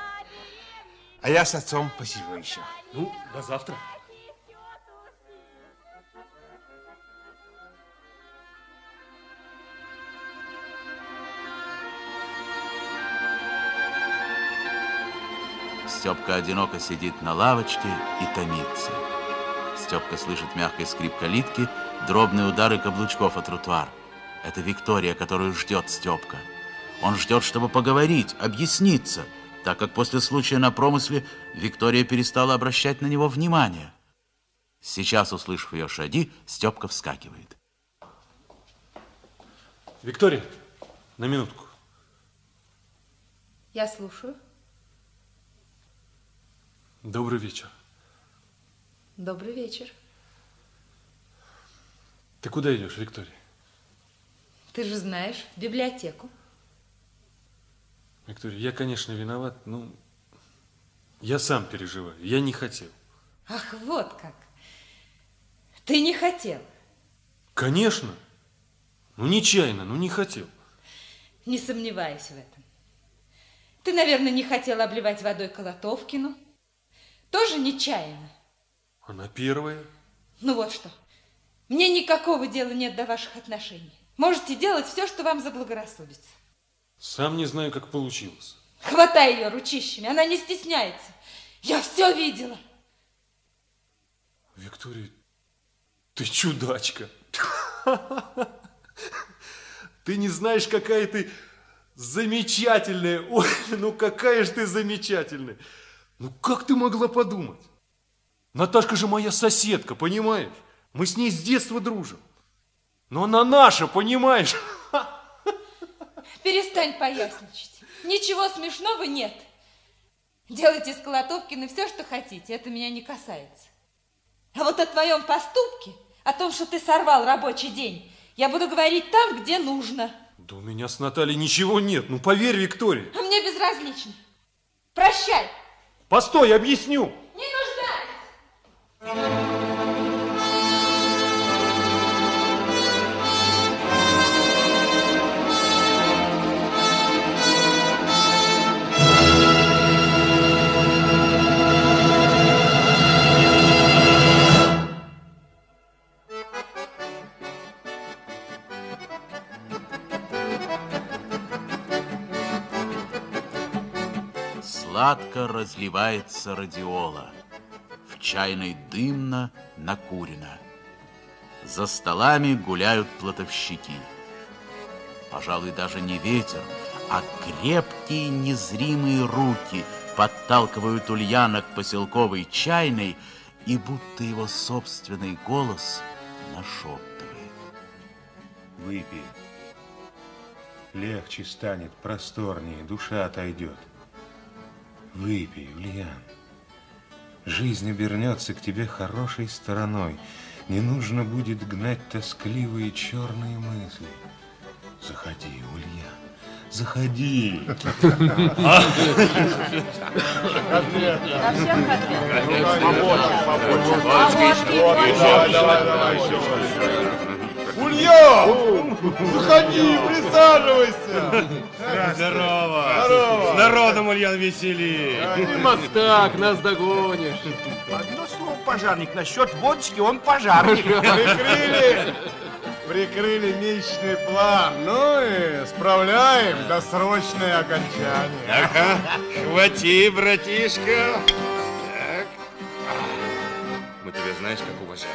А я с отцом посижу еще. Ну, до завтра. Степка одиноко сидит на лавочке и томится. Степка слышит мягкий скрип калитки, дробные удары каблучков о тротуар. Это Виктория, которую ждет Степка. Он ждет, чтобы поговорить, объясниться, так как после случая на промысле Виктория перестала обращать на него внимание. Сейчас, услышав ее шаги, Степка вскакивает. Виктория, на минутку. Я слушаю. Добрый вечер. Добрый вечер. Ты куда идешь, Виктория? Ты же знаешь, в библиотеку. Виктория, я, конечно, виноват, но я сам переживаю. Я не хотел. Ах, вот как. Ты не хотел. Конечно. Ну, нечаянно, ну, не хотел. Не сомневаюсь в этом. Ты, наверное, не хотел обливать водой Колотовкину. Тоже нечаянно. Она первая. Ну вот что. Мне никакого дела нет до ваших отношений. Можете делать все, что вам заблагорассудится. Сам не знаю, как получилось. Хватай ее ручищами, она не стесняется. Я все видела. Виктория, ты чудачка. Ты не знаешь, какая ты замечательная. Ой, ну какая же ты замечательная. Ну как ты могла подумать? Наташка же моя соседка, понимаешь? Мы с ней с детства дружим. Но она наша, понимаешь? Перестань поясничать. Ничего смешного нет. Делайте с Колотовкиной все, что хотите. Это меня не касается. А вот о твоем поступке, о том, что ты сорвал рабочий день, я буду говорить там, где нужно. Да у меня с Натальей ничего нет. Ну поверь, Виктория. А мне безразлично. Прощай. Постой, объясню. Не нуждаюсь. Сладко разливается радиола. В чайной дымно накурено. За столами гуляют платовщики. Пожалуй, даже не ветер, а крепкие незримые руки подталкивают Ульяна к поселковой чайной, и будто его собственный голос нашептывает. Выпей. Легче станет, просторнее, душа отойдет. Выпей, Ульян. Жизнь обернется к тебе хорошей стороной. Не нужно будет гнать тоскливые черные мысли. Заходи, Ульян, заходи. Ульян! Заходи, присаживайся! Здорово! Здорово! С народом, Ульян, весели! Ты мастак, нас догонишь! Одно слово пожарник. Насчет водочки он пожарник. Прикрыли! Прикрыли месячный план. Ну и справляем досрочное окончание. Ага, хвати, братишка. Так. Мы тебя знаешь, как уважаем.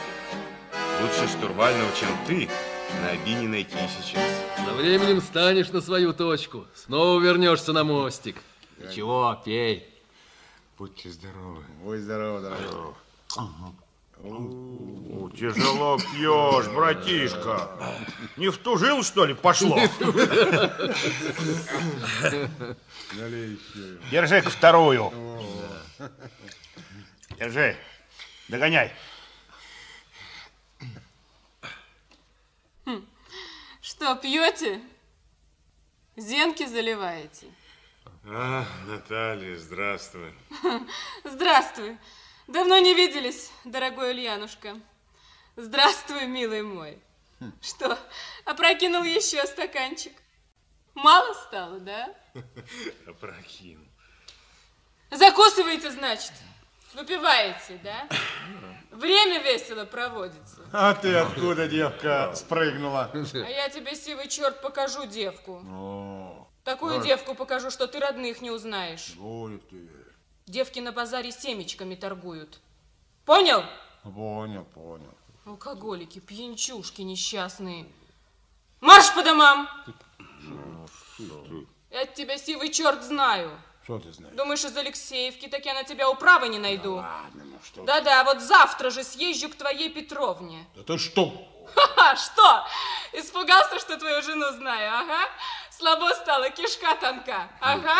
Лучше штурвального, чем ты, на оби не найти сейчас. Со временем станешь на свою точку. Снова вернешься на мостик. Ничего, пей. Будьте здоровы. Будь здоров, дорогой. О, Тяжело пьешь, братишка. Не втужил, что ли, пошло? Держи-ка вторую. Держи. Догоняй. Что, пьете? Зенки заливаете? А, Наталья, здравствуй. Здравствуй. Давно не виделись, дорогой Ульянушка. Здравствуй, милый мой. Что, опрокинул еще стаканчик? Мало стало, да? Опрокинул. Закусываете, значит? Выпиваете, да? Время весело проводится. А ты откуда, девка, спрыгнула? А я тебе, сивый черт, покажу девку. О, Такую ой. девку покажу, что ты родных не узнаешь. Ой ты. Девки на базаре семечками торгуют. Понял? Понял, понял. Алкоголики, пьянчушки несчастные. Марш по домам! Я тебя, сивый черт, знаю. Что ты знаешь? Думаешь, из Алексеевки так я на тебя управы не найду? Ладно, ну что? Да-да, вот завтра же съезжу к твоей Петровне. Да ты что? Ха-ха, что? Испугался, что твою жену знаю, ага? Слабо стало, кишка тонка, ага?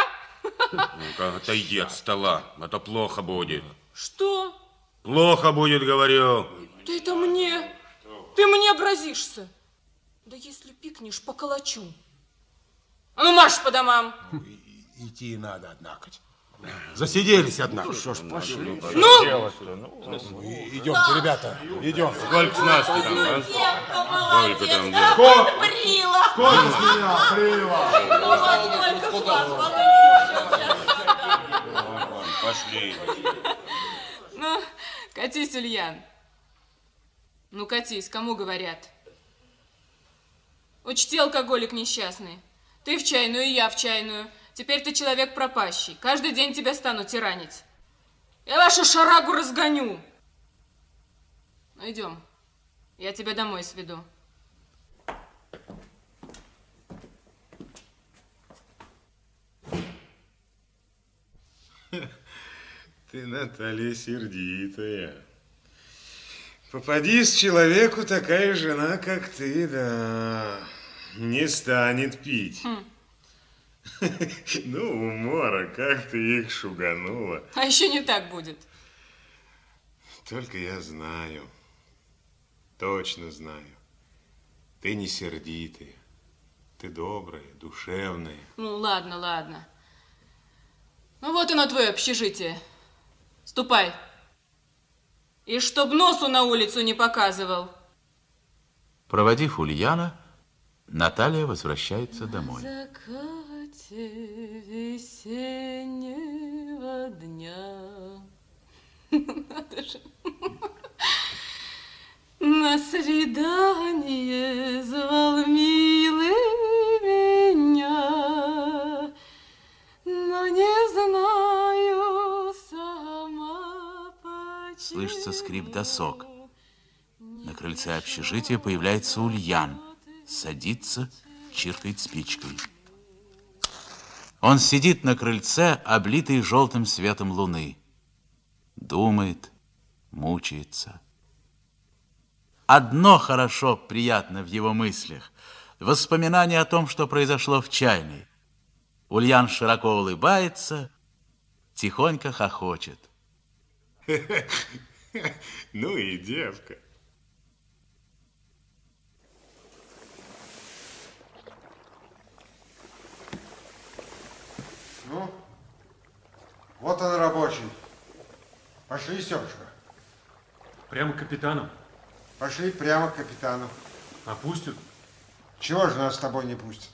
Ну-ка, отойди от стола, а то плохо будет. Что? Плохо будет, говорю. Ты это мне? Ты мне грозишься? Да если пикнешь, поколочу. А ну марш по домам. Идти надо, однако. Засиделись, однако. Что ж, пошли. Ну? Идемте, ребята, идем. Сколько с нас там, а? Сколько там? Сколько? Брила. Сколько с меня? Ну вас, Пошли. Ну, катись, Ульян. Ну, катись, кому говорят? Учти, алкоголик несчастный. Ты в чайную, и я в чайную. Теперь ты человек пропащий. Каждый день тебя стану тиранить. Я вашу шарагу разгоню. Ну, идем. Я тебя домой сведу. Ты, Наталья, сердитая. Попадись человеку такая жена, как ты, да, не станет пить. Хм. Ну, умора, как ты их шуганула. А еще не так будет. Только я знаю, точно знаю, ты не сердитая, ты добрая, душевная. Ну, ладно, ладно. Ну, вот оно твое общежитие. Ступай. И чтоб носу на улицу не показывал. Проводив Ульяна, Наталья возвращается домой. Закате весеннего дня. Надо же. На свидание звал милый меня, но не знаю сама почему. Слышится скрип досок. На крыльце общежития появляется Ульян. Садится, чиркает спичкой. Он сидит на крыльце, облитый желтым светом луны. Думает, мучается. Одно хорошо, приятно в его мыслях. Воспоминание о том, что произошло в чайной. Ульян широко улыбается, тихонько хохочет. Ну и девка. Ну, вот он рабочий. Пошли, Степушка. Прямо к капитану. Пошли прямо к капитану. А пустят? Чего же нас с тобой не пустят?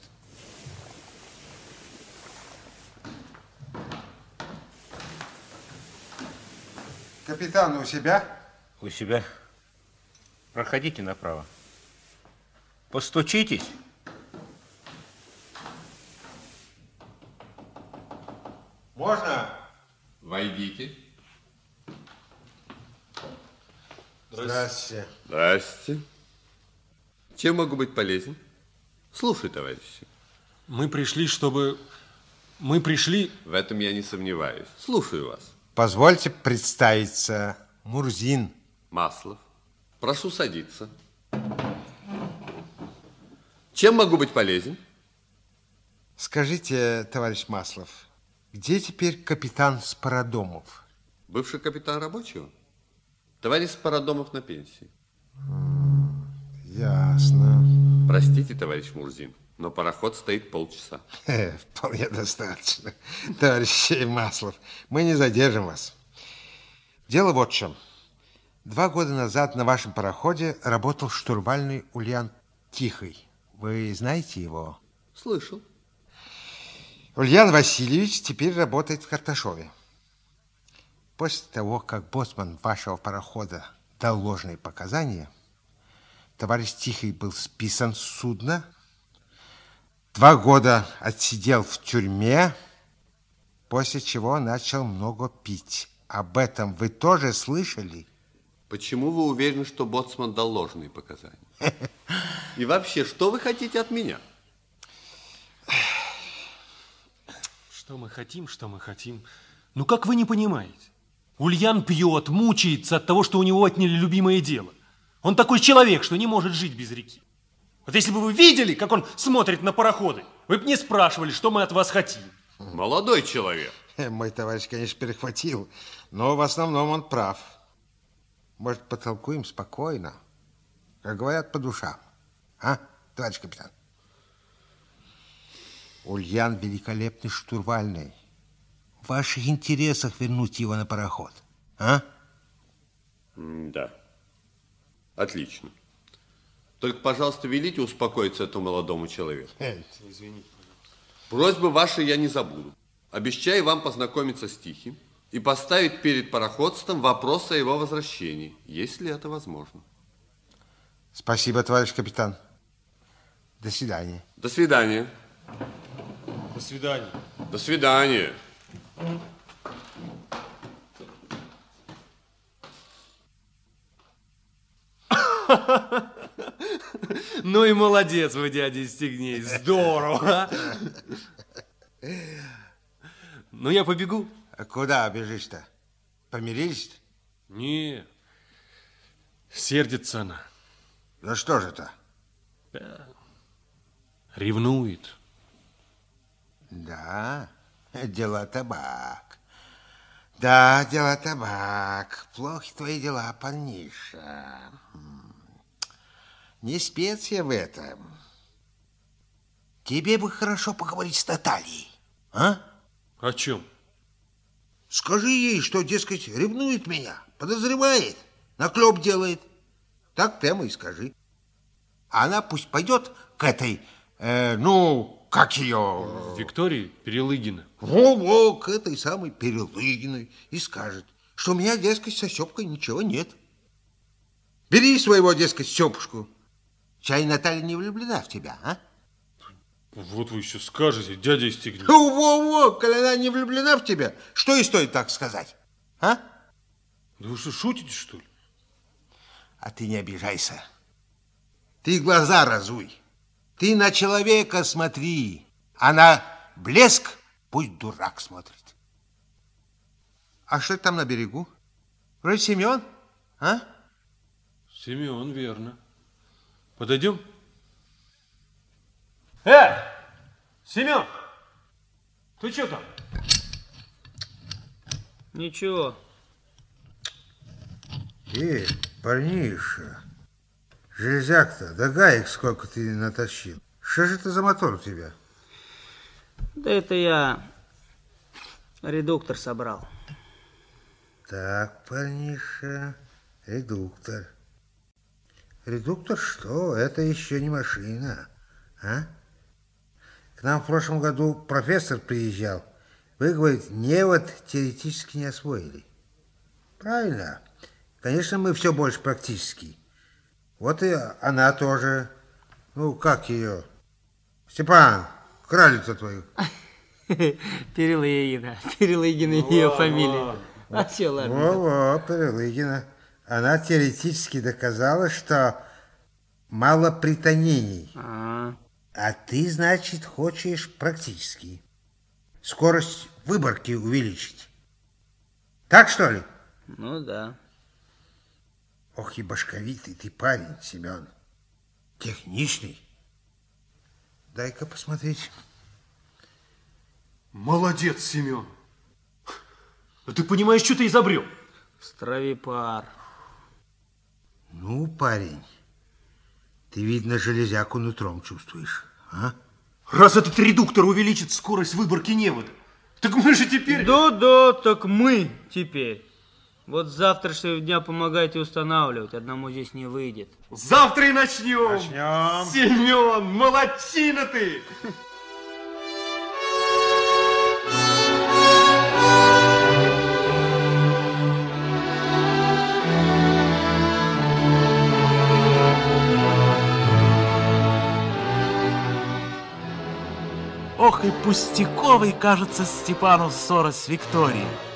Капитан у себя? У себя. Проходите направо. Постучитесь. Можно? Войдите. Здравствуйте. Здрасте. Чем могу быть полезен? Слушай, товарищи. Мы пришли, чтобы... Мы пришли... В этом я не сомневаюсь. Слушаю вас. Позвольте представиться. Мурзин. Маслов. Прошу садиться. Чем могу быть полезен? Скажите, товарищ Маслов, где теперь капитан Спарадомов? Бывший капитан рабочего? Товарищ Спарадомов на пенсии. Ясно. Простите, товарищ Мурзин, но пароход стоит полчаса. Э, Вполне достаточно. Товарищ Маслов, мы не задержим вас. Дело вот в чем. Два года назад на вашем пароходе работал штурвальный Ульян Тихий. Вы знаете его? Слышал. Ульян Васильевич теперь работает в Карташове. После того, как боцман вашего парохода дал ложные показания, товарищ Тихий был списан с судна, два года отсидел в тюрьме, после чего начал много пить. Об этом вы тоже слышали? Почему вы уверены, что боцман дал ложные показания? И вообще, что вы хотите от меня? Что мы хотим, что мы хотим? Ну как вы не понимаете? Ульян пьет, мучается от того, что у него отняли любимое дело. Он такой человек, что не может жить без реки. Вот если бы вы видели, как он смотрит на пароходы, вы бы не спрашивали, что мы от вас хотим. Молодой человек. Мой товарищ, конечно, перехватил, но в основном он прав. Может, потолкуем спокойно, как говорят, по душам. А, товарищ капитан? Ульян великолепный штурвальный. В ваших интересах вернуть его на пароход. А? Да. Отлично. Только, пожалуйста, велите успокоиться этому молодому человеку. Извините, Просьбы ваши я не забуду. Обещаю вам познакомиться с Тихим и поставить перед пароходством вопрос о его возвращении, если это возможно. Спасибо, товарищ капитан. До свидания. До свидания. До свидания. До свидания. Ну и молодец вы, дядя Стегней. Здорово. Ну, я побегу. А куда бежишь-то? Помирились? Не, сердится она. За что же это? Ревнует. Да, дела табак. Да, дела табак. Плохи твои дела, парниша. Не спец я в этом. Тебе бы хорошо поговорить с Натальей, а? О чем? Скажи ей, что, дескать, ревнует меня, подозревает, наклеп делает. Так прямо и скажи. Она пусть пойдет к этой, э, ну, как ее... Виктории Перелыгина. Во-во, к этой самой Перелыгиной и скажет, что у меня, дескать, со Степкой ничего нет. Бери своего, дескать, Степушку. Чай Наталья не влюблена в тебя, а? Вот вы еще скажете, дядя Стегней. Во-во, коли она не влюблена в тебя, что и стоит так сказать, а? Да вы что, шутите, что ли? А ты не обижайся. Ты глаза разуй. Ты на человека смотри, а на блеск пусть дурак смотрит. А что это там на берегу? Вроде Семен, а? Семен, верно. Подойдем? Э, Семен, ты что там? Ничего. Э, парниша, железяк-то, да гаек сколько ты натащил. Что же это за мотор у тебя? Да это я редуктор собрал. Так, парниша, редуктор. Редуктор что? Это еще не машина, а? К нам в прошлом году профессор приезжал. Вы, говорит, невод теоретически не освоили. Правильно. Конечно, мы все больше практически. Вот и она тоже. Ну, как ее? Степан, кралицу твою. Перелыгина. Перелыгина ее фамилия. А все, ладно. Во-во, Перелыгина. Она теоретически доказала, что мало притонений. А, А ты, значит, хочешь практически. Скорость выборки увеличить. Так, что ли? ну да. Ох и башковитый ты парень, Семен. Техничный. Дай-ка посмотреть. Молодец, Семен. А ты понимаешь, что ты изобрел? Стравипар. Ну, парень, ты, видно, железяку нутром чувствуешь, а? Раз этот редуктор увеличит скорость выборки невода, так мы же теперь... Да-да, так мы теперь. Вот с завтрашнего дня помогайте устанавливать, одному здесь не выйдет. Завтра и начнем. Начнем. Семен, молодчина ты. Ох и пустяковой кажется Степану ссора с Викторией.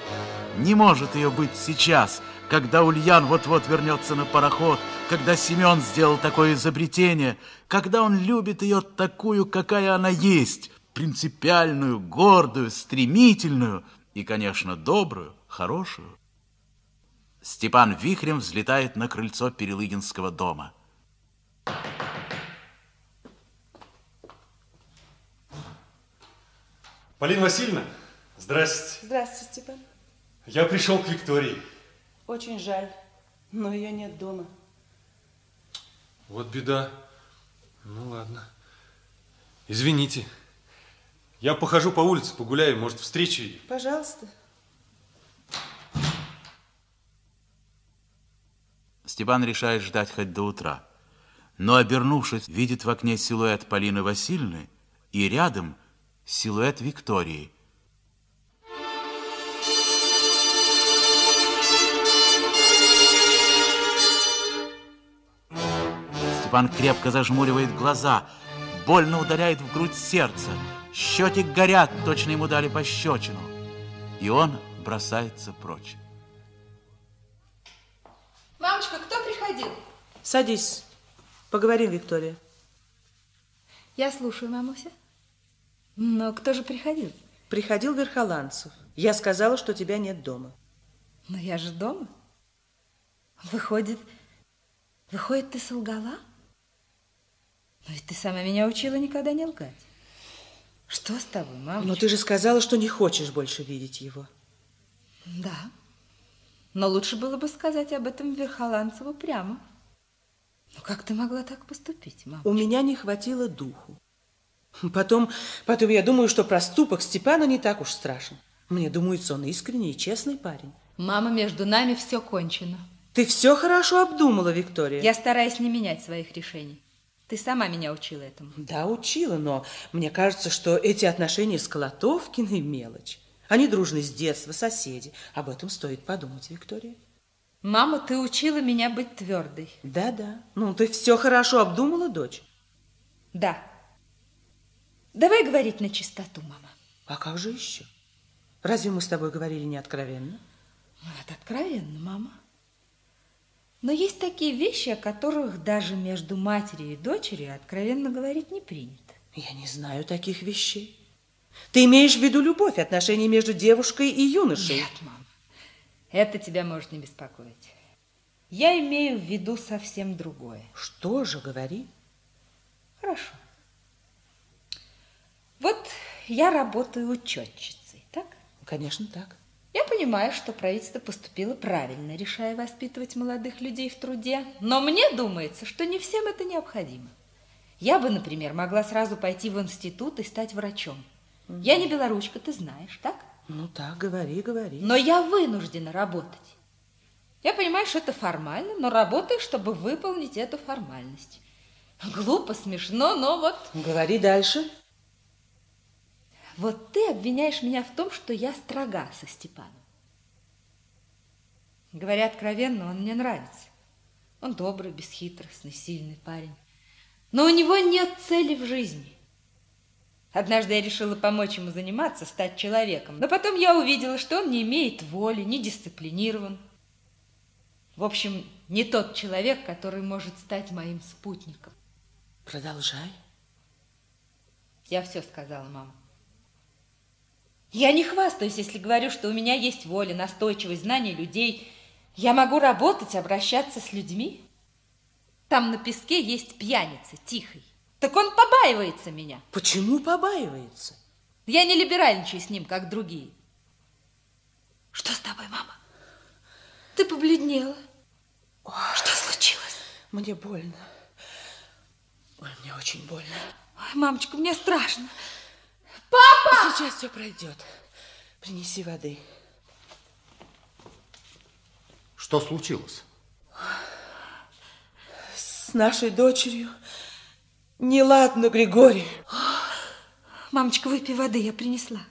Не может ее быть сейчас, когда Ульян вот-вот вернется на пароход, когда Семен сделал такое изобретение, когда он любит ее такую, какая она есть, принципиальную, гордую, стремительную и, конечно, добрую, хорошую. Степан вихрем взлетает на крыльцо Перелыгинского дома. Полина Васильевна, здрасте. Здравствуйте, Степан. Я пришел к Виктории. Очень жаль, но ее нет дома. Вот беда. Ну ладно. Извините. Я похожу по улице, погуляю, может, встречу ее. Пожалуйста. Степан решает ждать хоть до утра. Но, обернувшись, видит в окне силуэт Полины Васильевны и рядом силуэт Виктории. Степан крепко зажмуривает глаза, больно ударяет в грудь сердце. Щеки горят, точно ему дали пощечину. И он бросается прочь. Мамочка, кто приходил? Садись. Поговорим, Виктория. Я слушаю, мамуся. Но кто же приходил? Приходил Верхоланцев. Я сказала, что тебя нет дома. Но я же дома. Выходит, выходит, ты солгала? Но ведь ты сама меня учила никогда не лгать. Что с тобой, мамочка? Но ты же сказала, что не хочешь больше видеть его. Да. Но лучше было бы сказать об этом Верхоланцеву прямо. Ну как ты могла так поступить, мама? У меня не хватило духу. Потом, потом я думаю, что проступок Степана не так уж страшен. Мне думается, он искренний и честный парень. Мама, между нами все кончено. Ты все хорошо обдумала, Виктория. Я стараюсь не менять своих решений. Ты сама меня учила этому. Да, учила, но мне кажется, что эти отношения с Колотовкиной мелочь. Они дружны с детства, соседи. Об этом стоит подумать, Виктория. Мама, ты учила меня быть твердой. Да-да. Ну, ты все хорошо обдумала, дочь? Да. Давай говорить на чистоту, мама. А как же еще? Разве мы с тобой говорили не откровенно? Это откровенно, мама. Но есть такие вещи, о которых даже между матерью и дочерью откровенно говорить не принято. Я не знаю таких вещей. Ты имеешь в виду любовь, отношения между девушкой и юношей? Нет, мама. Это тебя может не беспокоить. Я имею в виду совсем другое. Что же, говори. Хорошо. Вот я работаю учетчицей, так? Конечно, так. Я понимаю, что правительство поступило правильно, решая воспитывать молодых людей в труде, но мне думается, что не всем это необходимо. Я бы, например, могла сразу пойти в институт и стать врачом. Я не белоручка, ты знаешь, так? Ну так, говори, говори. Но я вынуждена работать. Я понимаю, что это формально, но работаю, чтобы выполнить эту формальность. Глупо, смешно, но вот... Говори дальше. Вот ты обвиняешь меня в том, что я строга со Степаном. Говоря откровенно, он мне нравится. Он добрый, бесхитростный, сильный парень. Но у него нет цели в жизни. Однажды я решила помочь ему заниматься, стать человеком. Но потом я увидела, что он не имеет воли, не дисциплинирован. В общем, не тот человек, который может стать моим спутником. Продолжай. Я все сказала, мама. Я не хвастаюсь, если говорю, что у меня есть воля, настойчивость, знание людей. Я могу работать, обращаться с людьми. Там на песке есть пьяница, тихий. Так он побаивается меня. Почему побаивается? Я не либеральничаю с ним, как другие. Что с тобой, мама? Ты побледнела. Ой, что случилось? Мне больно. Ой, мне очень больно. Ой, мамочка, мне страшно. Папа! Сейчас все пройдет. Принеси воды. Что случилось? С нашей дочерью неладно, Григорий. Мамочка, выпей воды, я принесла.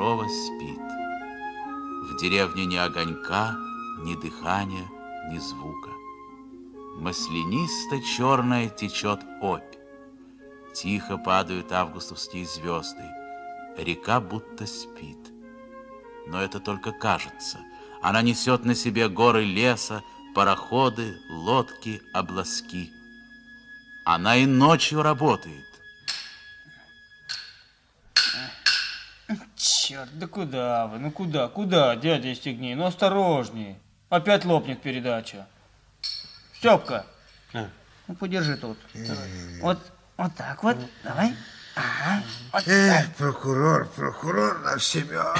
Карташова спит. В деревне ни огонька, ни дыхания, ни звука. Маслянисто-черная течет опь. Тихо падают августовские звезды. Река будто спит. Но это только кажется. Она несет на себе горы леса, пароходы, лодки, обласки. Она и ночью работает. Черт, да куда вы? Ну куда, куда, дядя Стегни? Ну осторожнее. Опять лопнет передача. Степка, а. ну подержи тут. Вот, вот так вот, давай. Ага, вот Эх, прокурор, прокурор наш Семен.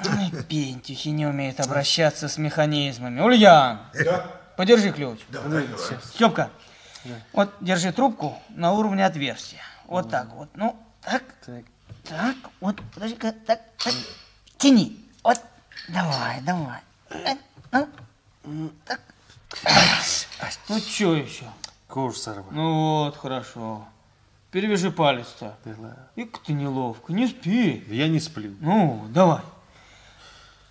Ой, Пентюхи не умеет обращаться с механизмами. Ульян, Да? подержи ключ. Давай, давай. Степка, вот держи трубку на уровне отверстия. Вот так вот. Ну, так, так, вот, подожди-ка, так, так. Тяни. Вот, давай, давай. Так, ну, так. Ну, что еще? Куш сорвал. Ну вот, хорошо. Перевяжи палец-то. Ик ты неловко, не спи. Я не сплю. Ну, давай.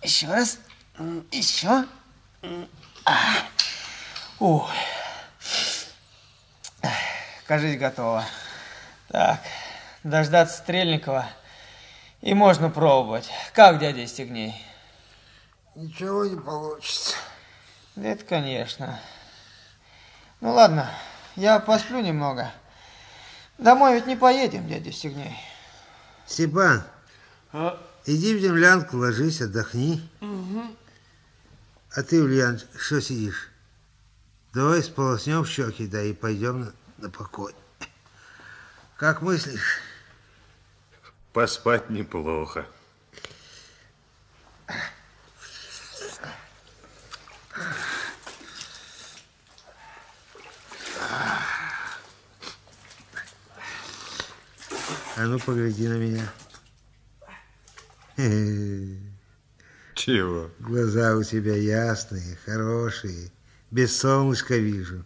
Еще раз. Еще. А. Ой. Кажись, готово. Так, дождаться Стрельникова. И можно пробовать. Как, дядя Стегней? Ничего не получится. Да это, конечно. Ну ладно, я посплю немного. Домой ведь не поедем, дядя Стегней. Степан, иди в землянку, ложись, отдохни. А ты, Ульян, что сидишь? Давай сполоснем щеки, да и пойдем на, на покой. Как мыслишь? Поспать неплохо. А ну, погляди на меня. Чего? Глаза у тебя ясные, хорошие. Без солнышка вижу.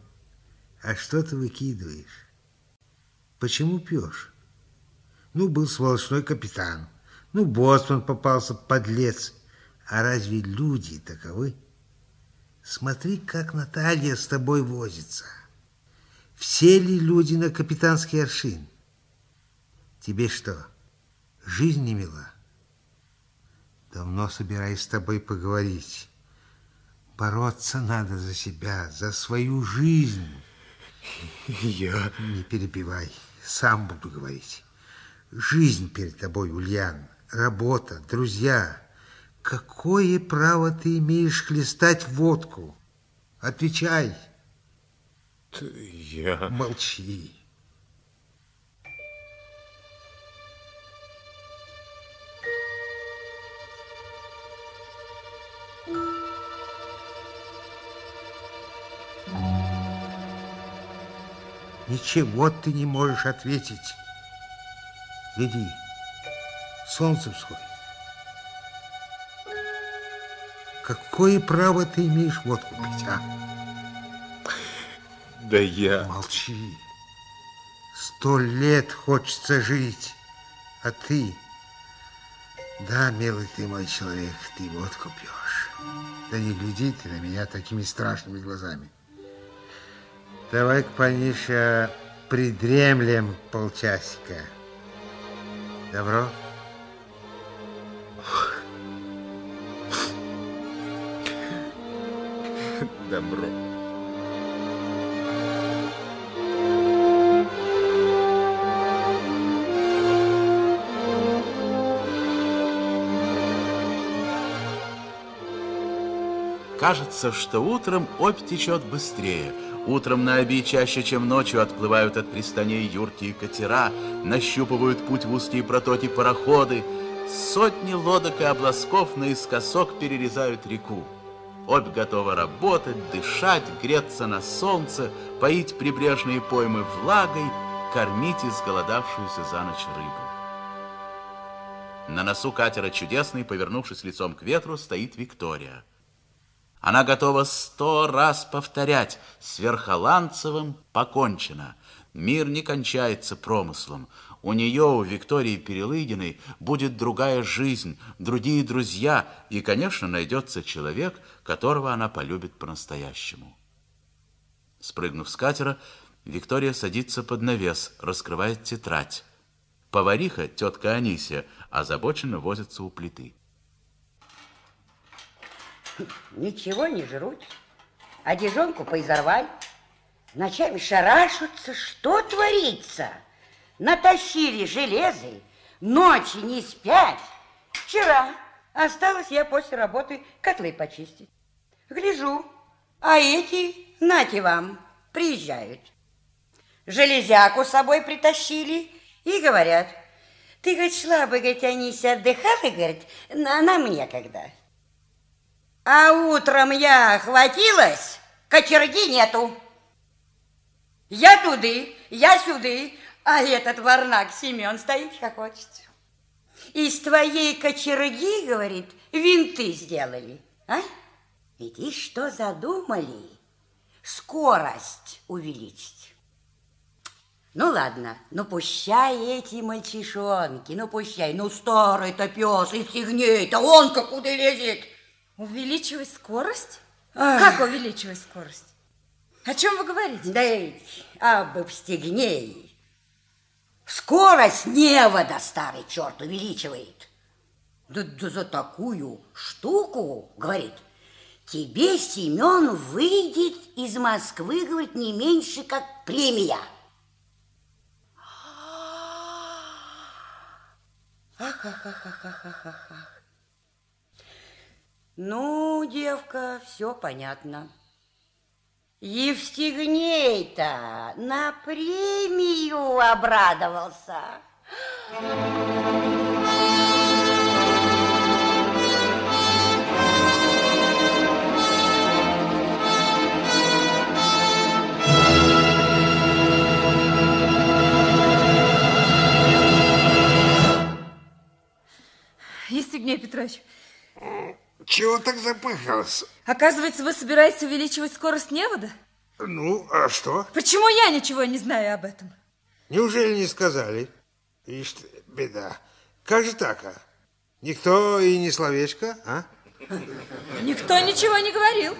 А что ты выкидываешь? Почему пьешь? Ну, был сволочной капитан. Ну, боцман попался, подлец. А разве люди таковы? Смотри, как Наталья с тобой возится. Все ли люди на капитанский аршин? Тебе что, жизнь не мила? Давно собираюсь с тобой поговорить. Бороться надо за себя, за свою жизнь. Я... Не перебивай, сам буду говорить. Жизнь перед тобой, Ульян, работа, друзья. Какое право ты имеешь хлестать водку? Отвечай. Я... Молчи. Ничего ты не можешь ответить. Гляди, солнце всходит. Какое право ты имеешь водку пить, а? Да я... Молчи. Сто лет хочется жить, а ты... Да, милый ты мой человек, ты водку пьешь. Да не гляди ты на меня такими страшными глазами. Давай-ка, Паниша, придремлем полчасика. Добро? Добро. Кажется, что утром опь течет быстрее. Утром на Оби чаще, чем ночью, отплывают от пристаней юркие катера, нащупывают путь в узкие протоки пароходы. Сотни лодок и обласков наискосок перерезают реку. Обь готова работать, дышать, греться на солнце, поить прибрежные поймы влагой, кормить изголодавшуюся за ночь рыбу. На носу катера чудесный, повернувшись лицом к ветру, стоит Виктория. Она готова сто раз повторять, с Верхоланцевым покончено. Мир не кончается промыслом. У нее, у Виктории Перелыгиной, будет другая жизнь, другие друзья, и, конечно, найдется человек, которого она полюбит по-настоящему. Спрыгнув с катера, Виктория садится под навес, раскрывает тетрадь. Повариха, тетка Анисия, озабоченно возится у плиты. Ничего не жрут, одежонку поизорвали, ночами шарашутся, что творится? Натащили железы, ночи не спят. Вчера осталось я после работы котлы почистить. Гляжу, а эти, нате вам, приезжают. Железяку с собой притащили и говорят, ты, говорит, шла бы, говорит, Анися, отдыхала, говорит, на нам некогда. А утром я хватилась, кочерги нету. Я туды, я сюды, а этот варнак Семен стоит, как хочет. Из твоей кочерги, говорит, винты сделали. А? Видишь, что задумали? скорость увеличить. Ну ладно, ну пущай эти мальчишонки, ну пущай, ну старый-то пес из стегней-то, он-ка куда лезет? Увеличивать скорость? Ах. Как увеличивать скорость? О чем вы говорите? Да об стегней. Скорость невода старый черт увеличивает. Да, да за такую штуку, говорит, тебе, Семен, выйдет из Москвы, говорит, не меньше, как премия. Ах, ах, ах, ах, ах, ах, ах, ах. Ну, девка, все понятно. Евстигней-то на премию обрадовался. Евстигней Петрович, Чего так запыхался? оказывается, вы собираетесь увеличивать скорость невода? Ну, а что? Почему я ничего не знаю об этом? Неужели не сказали? Ишь ты, беда. Как же так, а? Никто и не словечко, а? Никто ничего не говорил.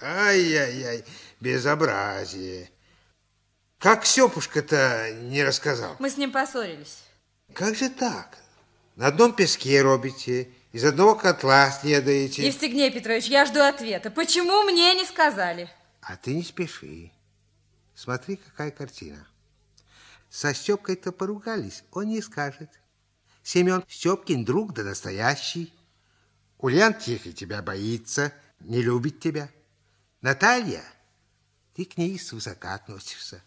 Ай-яй-яй, безобразие. Как Сёпушка-то не рассказал? Мы с ним поссорились. Как же так? На одном песке робите, из одного котла снедаете. Евстигней Петрович, я жду ответа. Почему мне не сказали? А ты не спеши. Смотри, какая картина. Со Степкой-то поругались, он не скажет. Семен Степкин друг да настоящий. Ульян тихо тебя боится, не любит тебя. Наталья, ты к ней свысока относишься.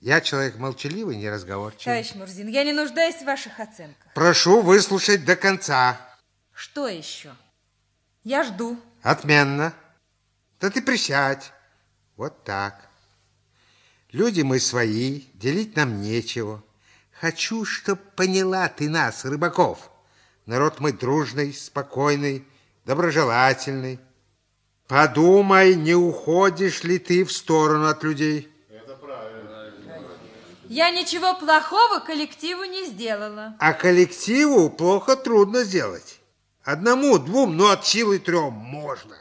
Я человек молчаливый, неразговорчивый. Товарищ Мурзин, я не нуждаюсь в ваших оценках. Прошу выслушать до конца. Что еще? Я жду. Отменно. Да ты присядь. Вот так. Люди мы свои, делить нам нечего. Хочу, чтоб поняла ты нас, рыбаков. Народ мы дружный, спокойный, доброжелательный. Подумай, не уходишь ли ты в сторону от людей. Я ничего плохого коллективу не сделала. А коллективу плохо трудно сделать. Одному, двум, но от силы трем можно.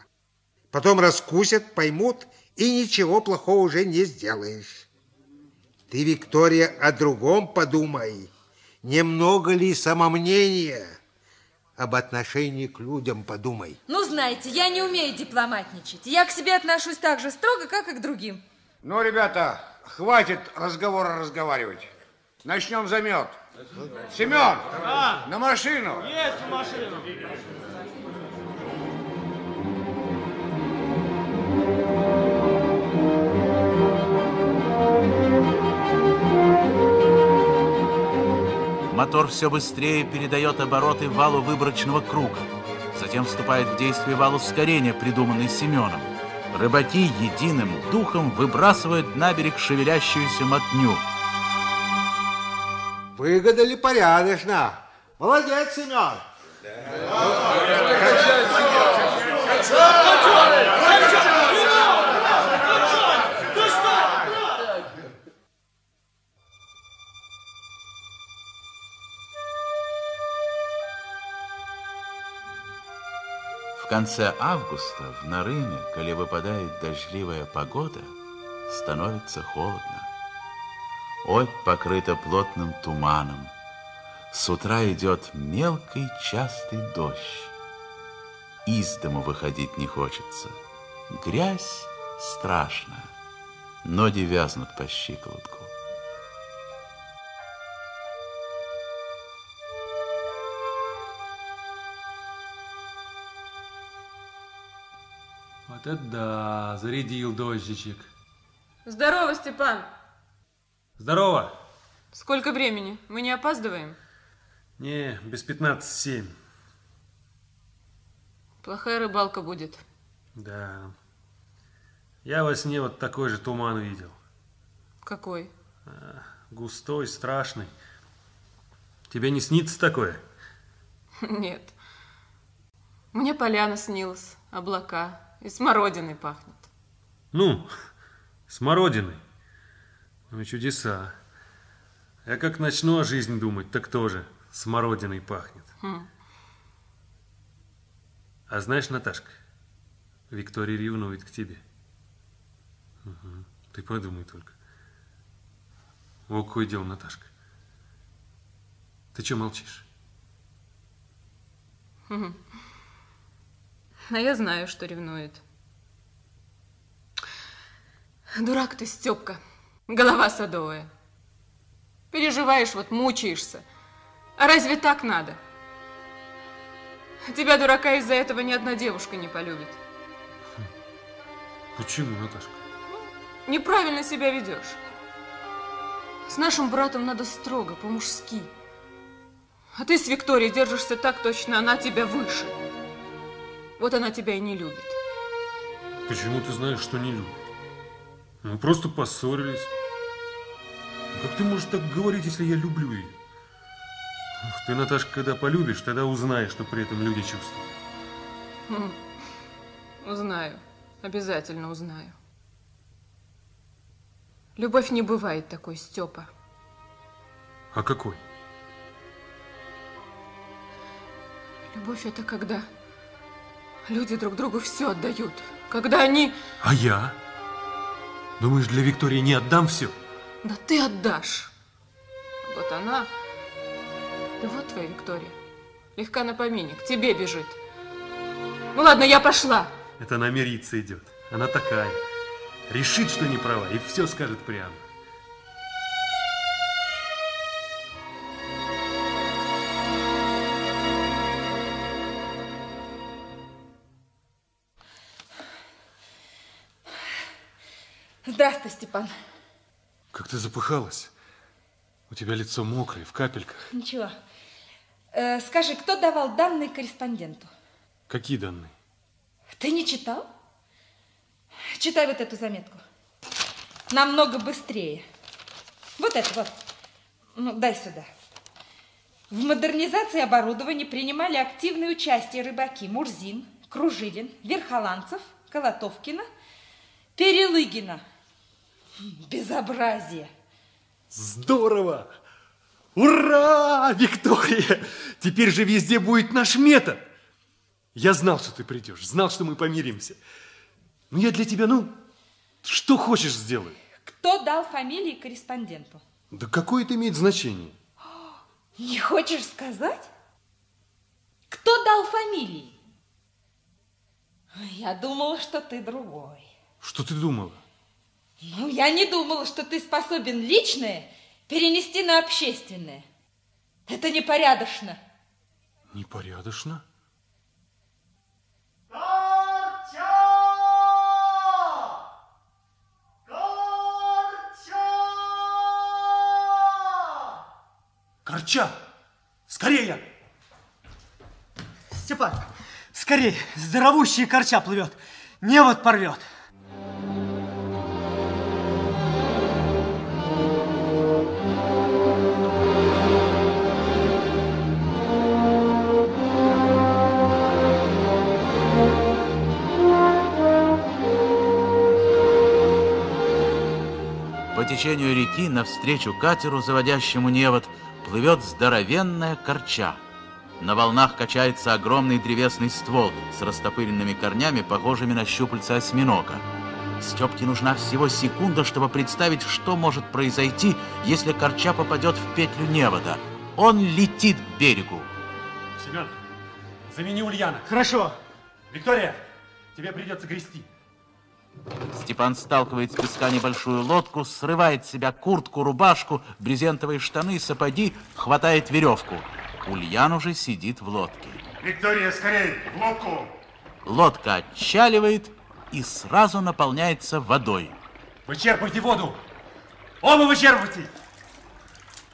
Потом раскусят, поймут, и ничего плохого уже не сделаешь. Ты, Виктория, о другом подумай. Немного ли самомнения? Об отношении к людям подумай. Ну, знаете, я не умею дипломатничать. Я к себе отношусь так же строго, как и к другим. Ну, ребята, хватит разговора разговаривать. Начнем замет. Семен, на машину. Есть на машину. Мотор все быстрее передает обороты валу выборочного круга. Затем вступает в действие вал ускорения, придуманный Семеном. Рыбаки единым духом выбрасывают на берег шевелящуюся мотню. Выгадали порядочно. Молодец, Семен. В конце августа в Нарыме, коли выпадает дождливая погода, становится холодно. Обь покрыта плотным туманом. С утра идет мелкий частый дождь. Из дому выходить не хочется. Грязь страшная. Ноги вязнут по щиколотку. Вот это да, зарядил дождичек. Здорово, Степан. Здорово. Сколько времени? Мы не опаздываем? Не, без 15-7. Плохая рыбалка будет. Да. Я во сне вот такой же туман видел. Какой? А, Густой, страшный. Тебе не снится такое? Нет. Мне поляна снилась, облака, и смородиной пахнет. Ну, смородиной. Ну, чудеса. Я как начну о жизни думать, так тоже смородиной пахнет. Хм. А знаешь, Наташка, Виктория ревнует к тебе. Мгм. Ты подумай только. О, какое дело, Наташка. Ты что молчишь? Мгм. А я знаю, что ревнует. Дурак ты, Степка. Голова садовая. Переживаешь, вот мучаешься. А разве так надо? Тебя, дурака, из-за этого ни одна девушка не полюбит. Почему, Наташка? Неправильно себя ведешь. С нашим братом надо строго, по-мужски. А ты с Викторией держишься так точно, она тебя выше. Вот она тебя и не любит. Почему ты знаешь, что не любит? Мы просто поссорились. Как ты можешь так говорить, если я люблю ее? Ух, Ты, Наташка, когда полюбишь, тогда узнаешь, что при этом люди чувствуют. Хм. Узнаю. Обязательно узнаю. Любовь не бывает такой, Степа. А какой? Любовь это когда люди друг другу все отдают. Когда они... А я? Думаешь, для Виктории не отдам все? Да ты отдашь. Вот она... Да вот твоя Виктория. Легка на помине, к тебе бежит. Ну ладно, я пошла. Это она мириться идет. Она такая. Решит, что не права, и все скажет прямо. Здравствуй, Степан. Как ты запыхалась? У тебя лицо мокрое, в капельках. Ничего. Э, скажи, кто давал данные корреспонденту? Какие данные? Ты не читал? Читай вот эту заметку. Намного быстрее. Вот это вот. Ну, дай сюда. В модернизации оборудования принимали активное участие рыбаки Мурзин, Кружилин, Верхоланцев, Колотовкина, Перелыгина. Безобразие. Здорово! Ура, Виктория! Теперь же везде будет наш метод. Я знал, что ты придешь, знал, что мы помиримся. Ну, я для тебя, ну, что хочешь сделаю. Кто дал фамилии корреспонденту? Да какое это имеет значение? Не хочешь сказать? Кто дал фамилии? Я думала, что ты другой. Что ты думала? Ну, я не думала, что ты способен личное перенести на общественное. Это непорядочно. Непорядочно? Корча! Скорее! Степан, скорее, здоровущий корча плывет, невод порвет. Течению реки навстречу катеру, заводящему невод, плывет здоровенная корча. На волнах качается огромный древесный ствол с растопыренными корнями, похожими на щупальца осьминога. Степке нужна всего секунда, чтобы представить, что может произойти, если корча попадет в петлю невода. Он летит к берегу. Семен, замени Ульяна. Хорошо. Виктория, тебе придется грести. Степан сталкивает с песка небольшую лодку, срывает с себя куртку, рубашку, брезентовые штаны, сапоги, хватает веревку. Ульян уже сидит в лодке. Виктория, скорей, в лодку! Лодка отчаливает и сразу наполняется водой. Вычерпайте воду! Оба вычерпайте!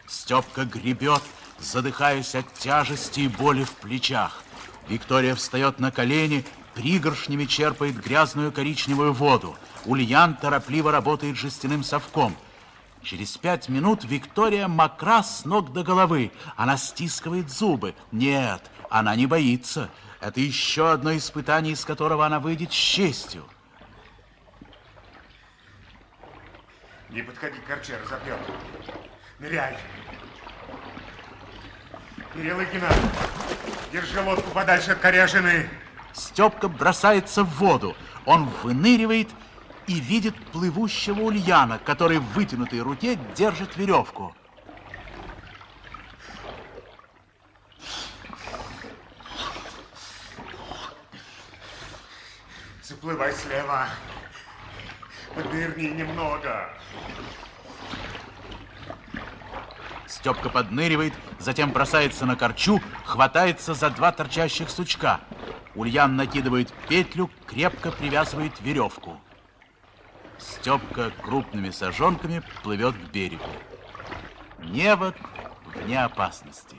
Степка гребет, задыхаясь от тяжести и боли в плечах. Виктория встает на колени, пригоршнями черпает грязную коричневую воду. Ульян торопливо работает жестяным совком. Через пять минут Виктория мокра с ног до головы. Она стискивает зубы. Нет, она не боится. Это еще одно испытание, из которого она выйдет с честью. Не подходи к корче, разопьет. Ныряй. Перелыгина, держи лодку подальше от коряжины. Степка бросается в воду. Он выныривает и видит плывущего Ульяна, который в вытянутой руке держит веревку. Заплывай слева. Поднырни немного. Степка подныривает, затем бросается на корчу, хватается за два торчащих сучка. Ульян накидывает петлю, крепко привязывает веревку. Степка крупными сажонками плывет к берегу. Невод вне опасности.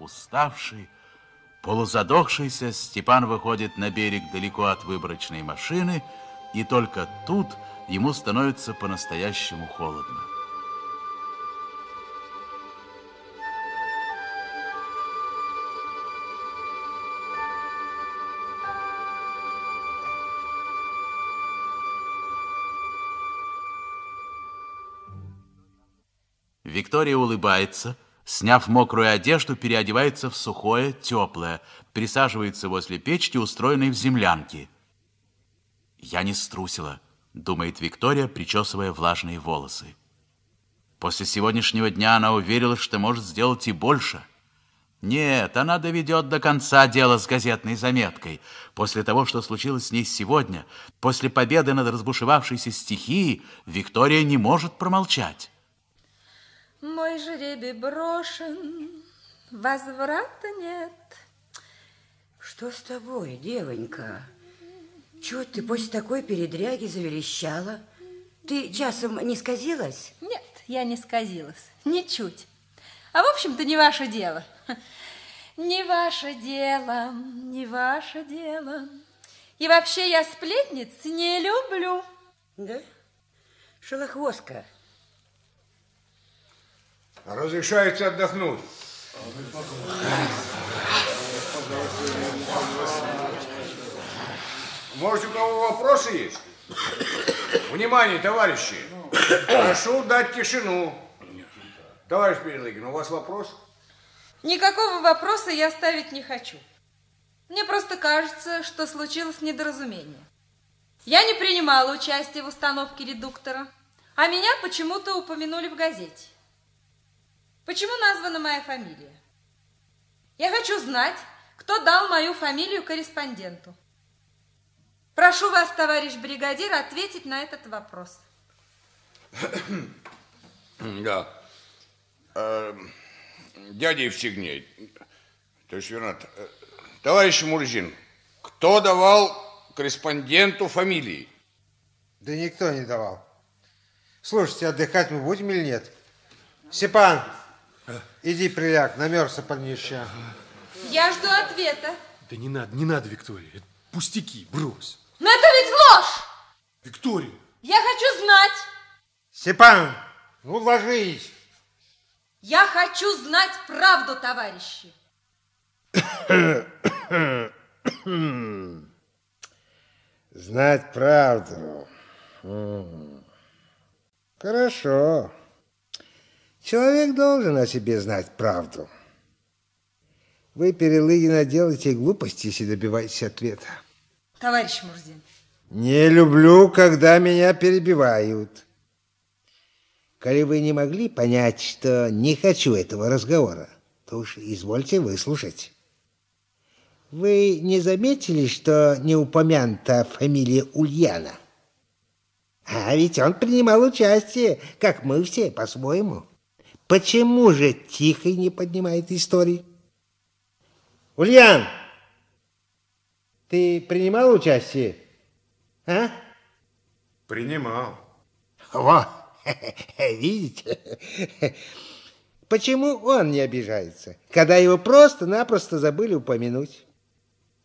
Уставший, полузадохшийся, Степан выходит на берег далеко от выборочной машины, и только тут ему становится по-настоящему холодно. Виктория улыбается, сняв мокрую одежду, переодевается в сухое, теплое, присаживается возле печки, устроенной в землянке. «Я не струсила», — думает Виктория, причесывая влажные волосы. После сегодняшнего дня она уверилась, что может сделать и больше. Нет, она доведет до конца дело с газетной заметкой. После того, что случилось с ней сегодня, после победы над разбушевавшейся стихией, Виктория не может промолчать. Мой жребий брошен, возврата нет. Что с тобой, девонька? Чего ты после такой передряги заверещала? Ты часом не сказилась? Нет, я не сказилась, ничуть. А в общем-то не ваше дело. Не ваше дело, не ваше дело. И вообще я сплетниц не люблю. Да? Шелохвостка. Разрешается отдохнуть. Может, у кого вопросы есть? Внимание, товарищи! Прошу дать тишину. Товарищ Перелыгин, у вас вопрос? Никакого вопроса я ставить не хочу. Мне просто кажется, что случилось недоразумение. Я не принимала участия в установке редуктора, а меня почему-то упомянули в газете. Почему названа моя фамилия? Я хочу знать, кто дал мою фамилию корреспонденту. Прошу вас, товарищ бригадир, ответить на этот вопрос. Да. Э, Дядя Евстигней, товарищ Вернат, э, товарищ Мурзин, кто давал корреспонденту фамилии? Да никто не давал. Слушайте, отдыхать мы будем или нет? Степан, иди приляг, намерзся парнища. Я жду ответа. Да не надо, не надо, Виктория. Это пустяки, брось. Но это ведь ложь! Виктория! Я хочу знать! Степан, ну ложись. Я хочу знать правду, товарищи. Знать правду. Хорошо. Человек должен о себе знать правду. Вы, Перелыгина, делаете глупости, если добиваетесь ответа. Товарищ Мурзин, Не люблю, когда меня перебивают. Коли вы не могли понять, что не хочу этого разговора, то уж извольте выслушать. Вы не заметили, что не упомянута фамилия Ульяна? А ведь он принимал участие, как мы все, по-своему. Почему же Тихий не поднимает истории? Ульян, ты принимал участие? А? Принимал. Во, видите? Почему он не обижается, когда его просто-напросто забыли упомянуть?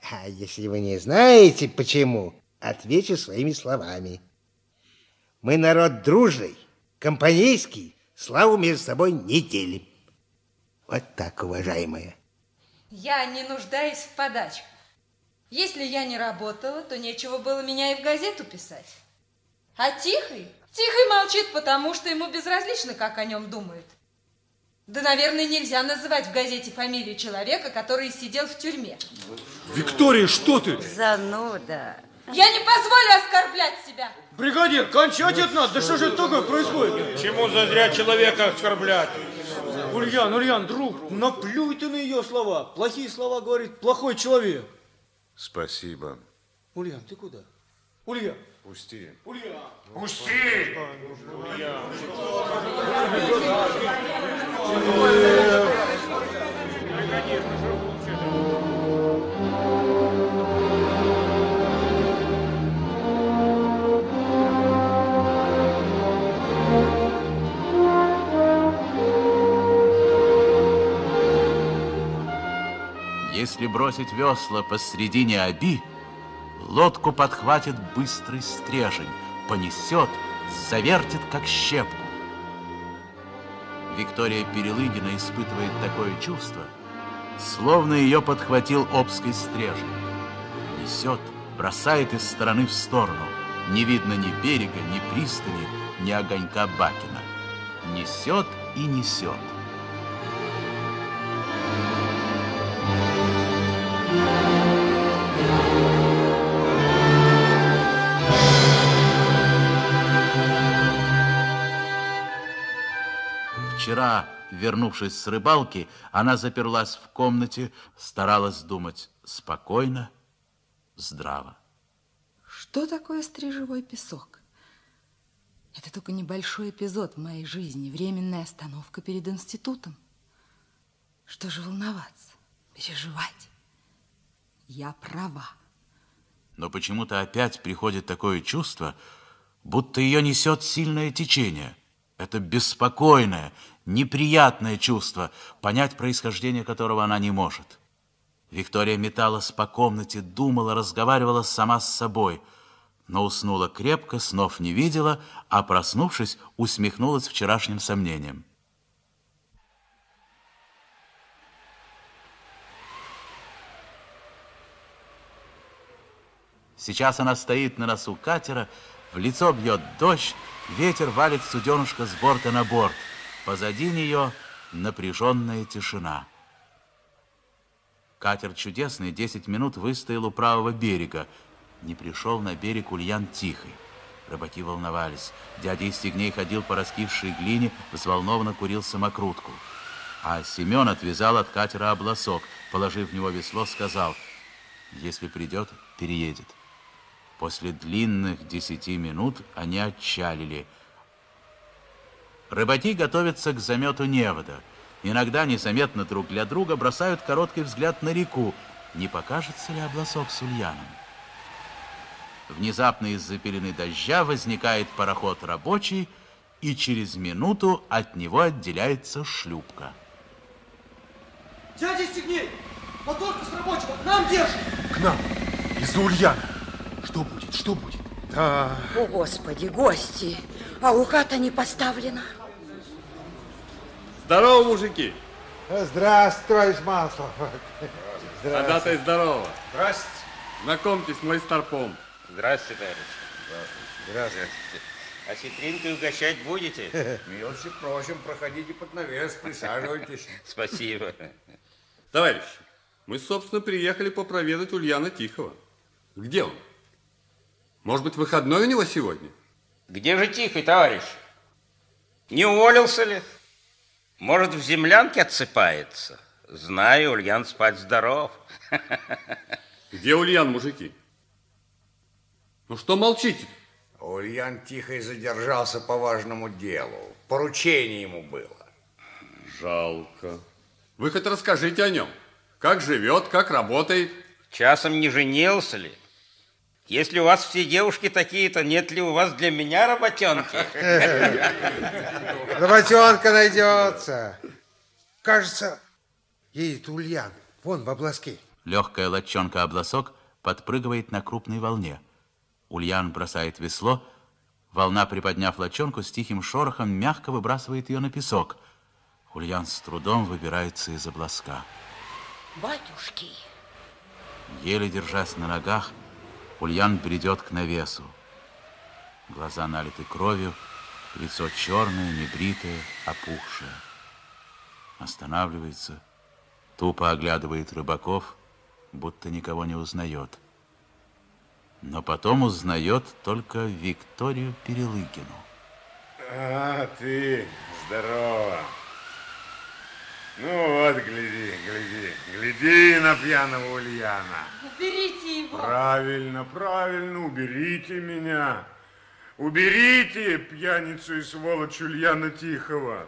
А если вы не знаете, почему, отвечу своими словами. Мы народ дружный, компанейский, славу между собой не делим. Вот так, уважаемая. я не нуждаюсь в подачках. Если я не работала, то нечего было меня и в газету писать. А Тихий Тихий молчит, потому что ему безразлично, как о нем думают. Да, наверное, нельзя называть в газете фамилию человека, который сидел в тюрьме. Виктория, что ты? Зануда. Я не позволю оскорблять себя. Бригадир, кончать это надо. Да что же это такое происходит? Чему зазря человека оскорблять? Ульян, Ульян, друг, наплюй ты на ее слова. Плохие слова говорит плохой человек. Спасибо. Ульян, ты куда? Ульян. Пусти. Ульян. Пусти! Если бросить весла посредине оби, лодку подхватит быстрый стрежень, понесет, завертит, как щепку. Виктория Перелыгина испытывает такое чувство, словно ее подхватил обский стрежень. Несет, бросает из стороны в сторону. Не видно ни берега, ни пристани, ни огонька Бакина. Несет и несет. Вчера, вернувшись с рыбалки, она заперлась в комнате, старалась думать спокойно, здраво. Что такое стрижевой песок? Это только небольшой эпизод в моей жизни, временная остановка перед институтом. Что же волноваться, переживать? Я права. Но почему-то опять приходит такое чувство, будто ее несет сильное течение. Это беспокойное, неприятное чувство, понять происхождение которого она не может. Виктория металась по комнате, думала, разговаривала сама с собой, но уснула крепко, снов не видела, а проснувшись, усмехнулась вчерашним сомнением. Сейчас она стоит на носу катера, в лицо бьет дождь, ветер валит суденушка с борта на борт. Позади нее напряженная тишина. Катер чудесный 10 минут выстоял у правого берега. Не пришел на берег Ульян Тихий. Рыбаки волновались. Дядя Истегней ходил по раскисшей глине, взволнованно курил самокрутку. А Семен отвязал от катера обласок, положив в него весло, сказал, если придет, переедет. После длинных десяти минут они отчалили. Рыбаки готовятся к замету невода. Иногда незаметно друг для друга бросают короткий взгляд на реку. Не покажется ли обласок с Ульяном? Внезапно из-за пелены дождя возникает пароход рабочий, и через минуту от него отделяется шлюпка. Дядя Стегней, моторка с рабочего, к нам держит. К нам, из-за Ульяна. Что будет, что будет? Да. О, Господи, гости, а уха-то не поставлена. Здорово, мужики. Здравствуй, Маслов. А дата здорово. Здравствуйте. Знакомьтесь, мой старпом. Здравствуйте, товарищ. Здравствуйте. А хитринкой угощать будете? Милости просим, проходите под навес, присаживайтесь. Спасибо. Товарищ, мы, собственно, приехали попроведать Ульяна Тихого. Где он? Может быть, выходной у него сегодня? Где же Тихий, товарищ? Не уволился ли? Может, в землянке отсыпается? Знаю, Ульян спать здоров. Где Ульян, мужики? Ну что молчите? Ульян тихо и задержался по важному делу. Поручение ему было. Жалко. Вы хоть расскажите о нем. Как живет, как работает. Часом не женился ли? Если у вас все девушки такие, то нет ли у вас для меня работенки? Работенка найдется. Кажется, едет Ульян. Вон в обласке. Легкая лодчонка-обласок подпрыгивает на крупной волне. Ульян бросает весло. Волна, приподняв лодчонку, с тихим шорохом мягко выбрасывает ее на песок. Ульян с трудом выбирается из обласка. Батюшки. Еле держась на ногах, Ульян бредет к навесу. Глаза налиты кровью, лицо черное, небритое, опухшее. Останавливается, тупо оглядывает рыбаков, будто никого не узнает. Но потом узнает только Викторию Перелыгину. А, ты, здорово. Ну вот, гляди, гляди, гляди на пьяного Ульяна. Уберите его. Правильно, правильно, уберите меня. Уберите пьяницу и сволочь Ульяна Тихого.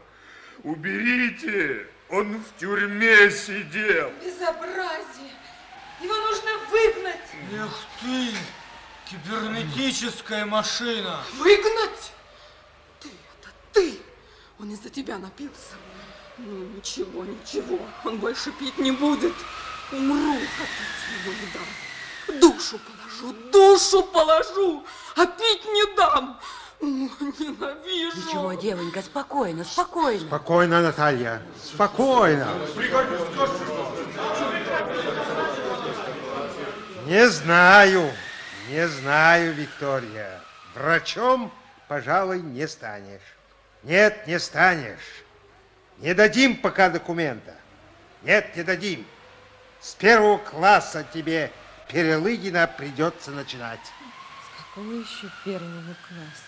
Уберите, он в тюрьме сидел. Безобразие. Его нужно выгнать. Эх ты, кибернетическая машина. Выгнать? Ты, это ты. Он из-за тебя напился. Ну, ничего, ничего. Он больше пить не будет. Умру, а пить ему не дам. Душу положу, душу положу, а пить не дам. Ненавижу. Ничего, девонька, спокойно, спокойно. Спокойно, Наталья, спокойно. Не знаю, не знаю, Виктория. Врачом, пожалуй, не станешь. Нет, не станешь. Не дадим пока документа. Нет, не дадим. С первого класса тебе Перелыгина придется начинать. Какого еще первого класса?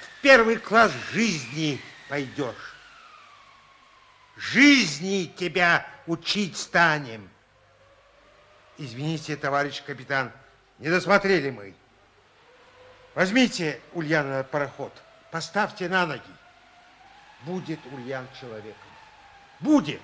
В первый класс жизни пойдешь. Жизни тебя учить станем. Извините, товарищ капитан, не досмотрели мы. Возьмите Ульяна на пароход, поставьте на ноги. Будет Ульян человеком. Будет.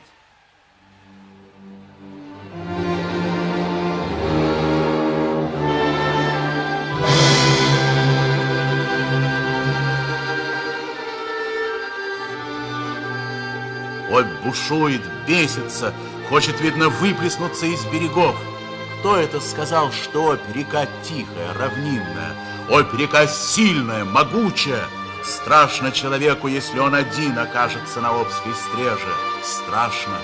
Ой, бушует, бесится, хочет, видно, выплеснуться из берегов. Кто это сказал, что река тихая, равнинная? Ой, река сильная, могучая. Страшно человеку, если он один окажется на Обской стреже. Страшно.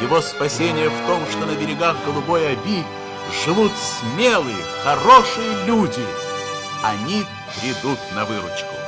Его спасение в том, что на берегах Голубой Оби живут смелые, хорошие люди. Они придут на выручку.